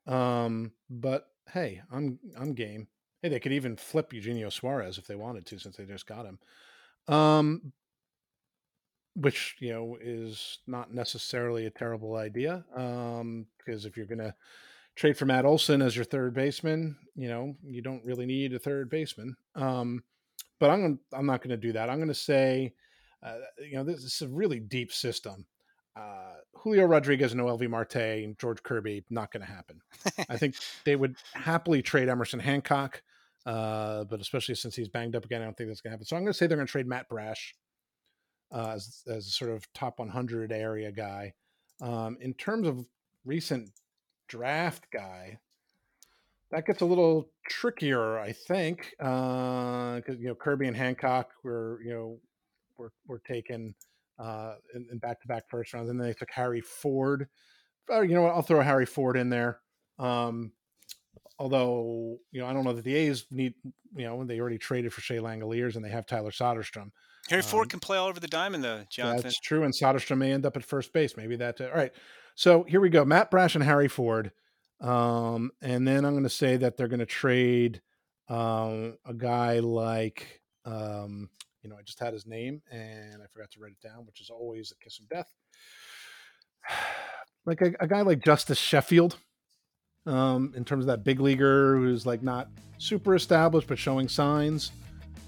Um, but hey, I'm I'm game. Hey, they could even flip Eugenio Suarez if they wanted to, since they just got him. Um, which you know is not necessarily a terrible idea. Um, because if you're gonna trade for Matt Olson as your third baseman. You know, you don't really need a third baseman. Um, but I'm gonna, I'm not going to do that. I'm going to say, uh, you know, this is a really deep system. Uh, Julio Rodriguez, and Noelvi Marte, and George Kirby, not going to happen. I think they would happily trade Emerson Hancock, uh, but especially since he's banged up again, I don't think that's going to happen. So I'm going to say they're going to trade Matt Brash uh, as, as a sort of top 100 area guy. Um, in terms of recent draft guy, that gets a little trickier, I think, because uh, you know Kirby and Hancock were you know were were taken uh, in, back-to-back first rounds, and then they took Harry Ford. Oh, you know what? I'll throw Harry Ford in there. Um, although you know I don't know that the A's need you know they already traded for Shea Langeliers and they have Tyler Soderstrom.
Harry Ford um, can play all over the diamond though, Jonathan.
That's true, and Soderstrom may end up at first base. Maybe that. Uh, all right, so here we go: Matt Brash and Harry Ford, um, and then I'm going to say that they're going to trade um, a guy like um, you know I just had his name and I forgot to write it down, which is always a kiss of death. like a, a guy like Justus Sheffield um, in terms of that big leaguer who's like not super established but showing signs.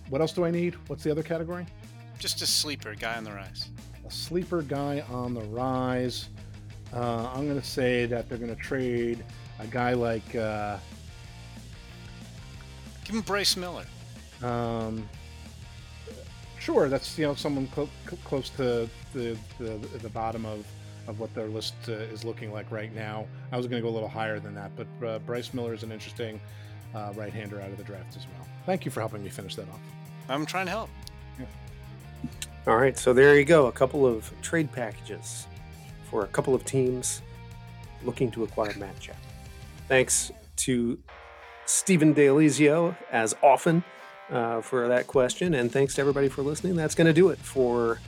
What else do I need? What's the other category?
Just a sleeper guy on the rise.
A sleeper guy on the rise. Uh, I'm going to say that they're going to trade a guy like. Uh,
Give him Bryce Miller.
Um, sure, that's you know someone cl- close to the, the the bottom of of what their list uh, is looking like right now. I was going to go a little higher than that, but uh, Bryce Miller is an interesting uh, right-hander out of the draft as well. Thank you for helping me finish that off.
I'm trying to help.
All right, so there you go. A couple of trade packages for a couple of teams looking to acquire Matt Chap. Thanks to Stephen D'Alessio, as often, uh, for that question, and thanks to everybody for listening. That's going to do it for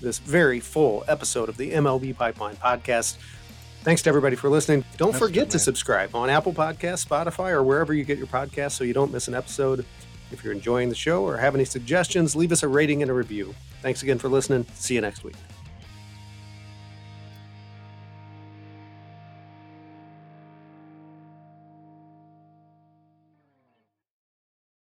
this very full episode of the MLB Pipeline podcast. Thanks to everybody for listening. Don't That's forget good, to subscribe on Apple Podcasts, Spotify, or wherever you get your podcasts so you don't miss an episode. If you're enjoying the show or have any suggestions, leave us a rating and a review. Thanks again for listening. See you next week.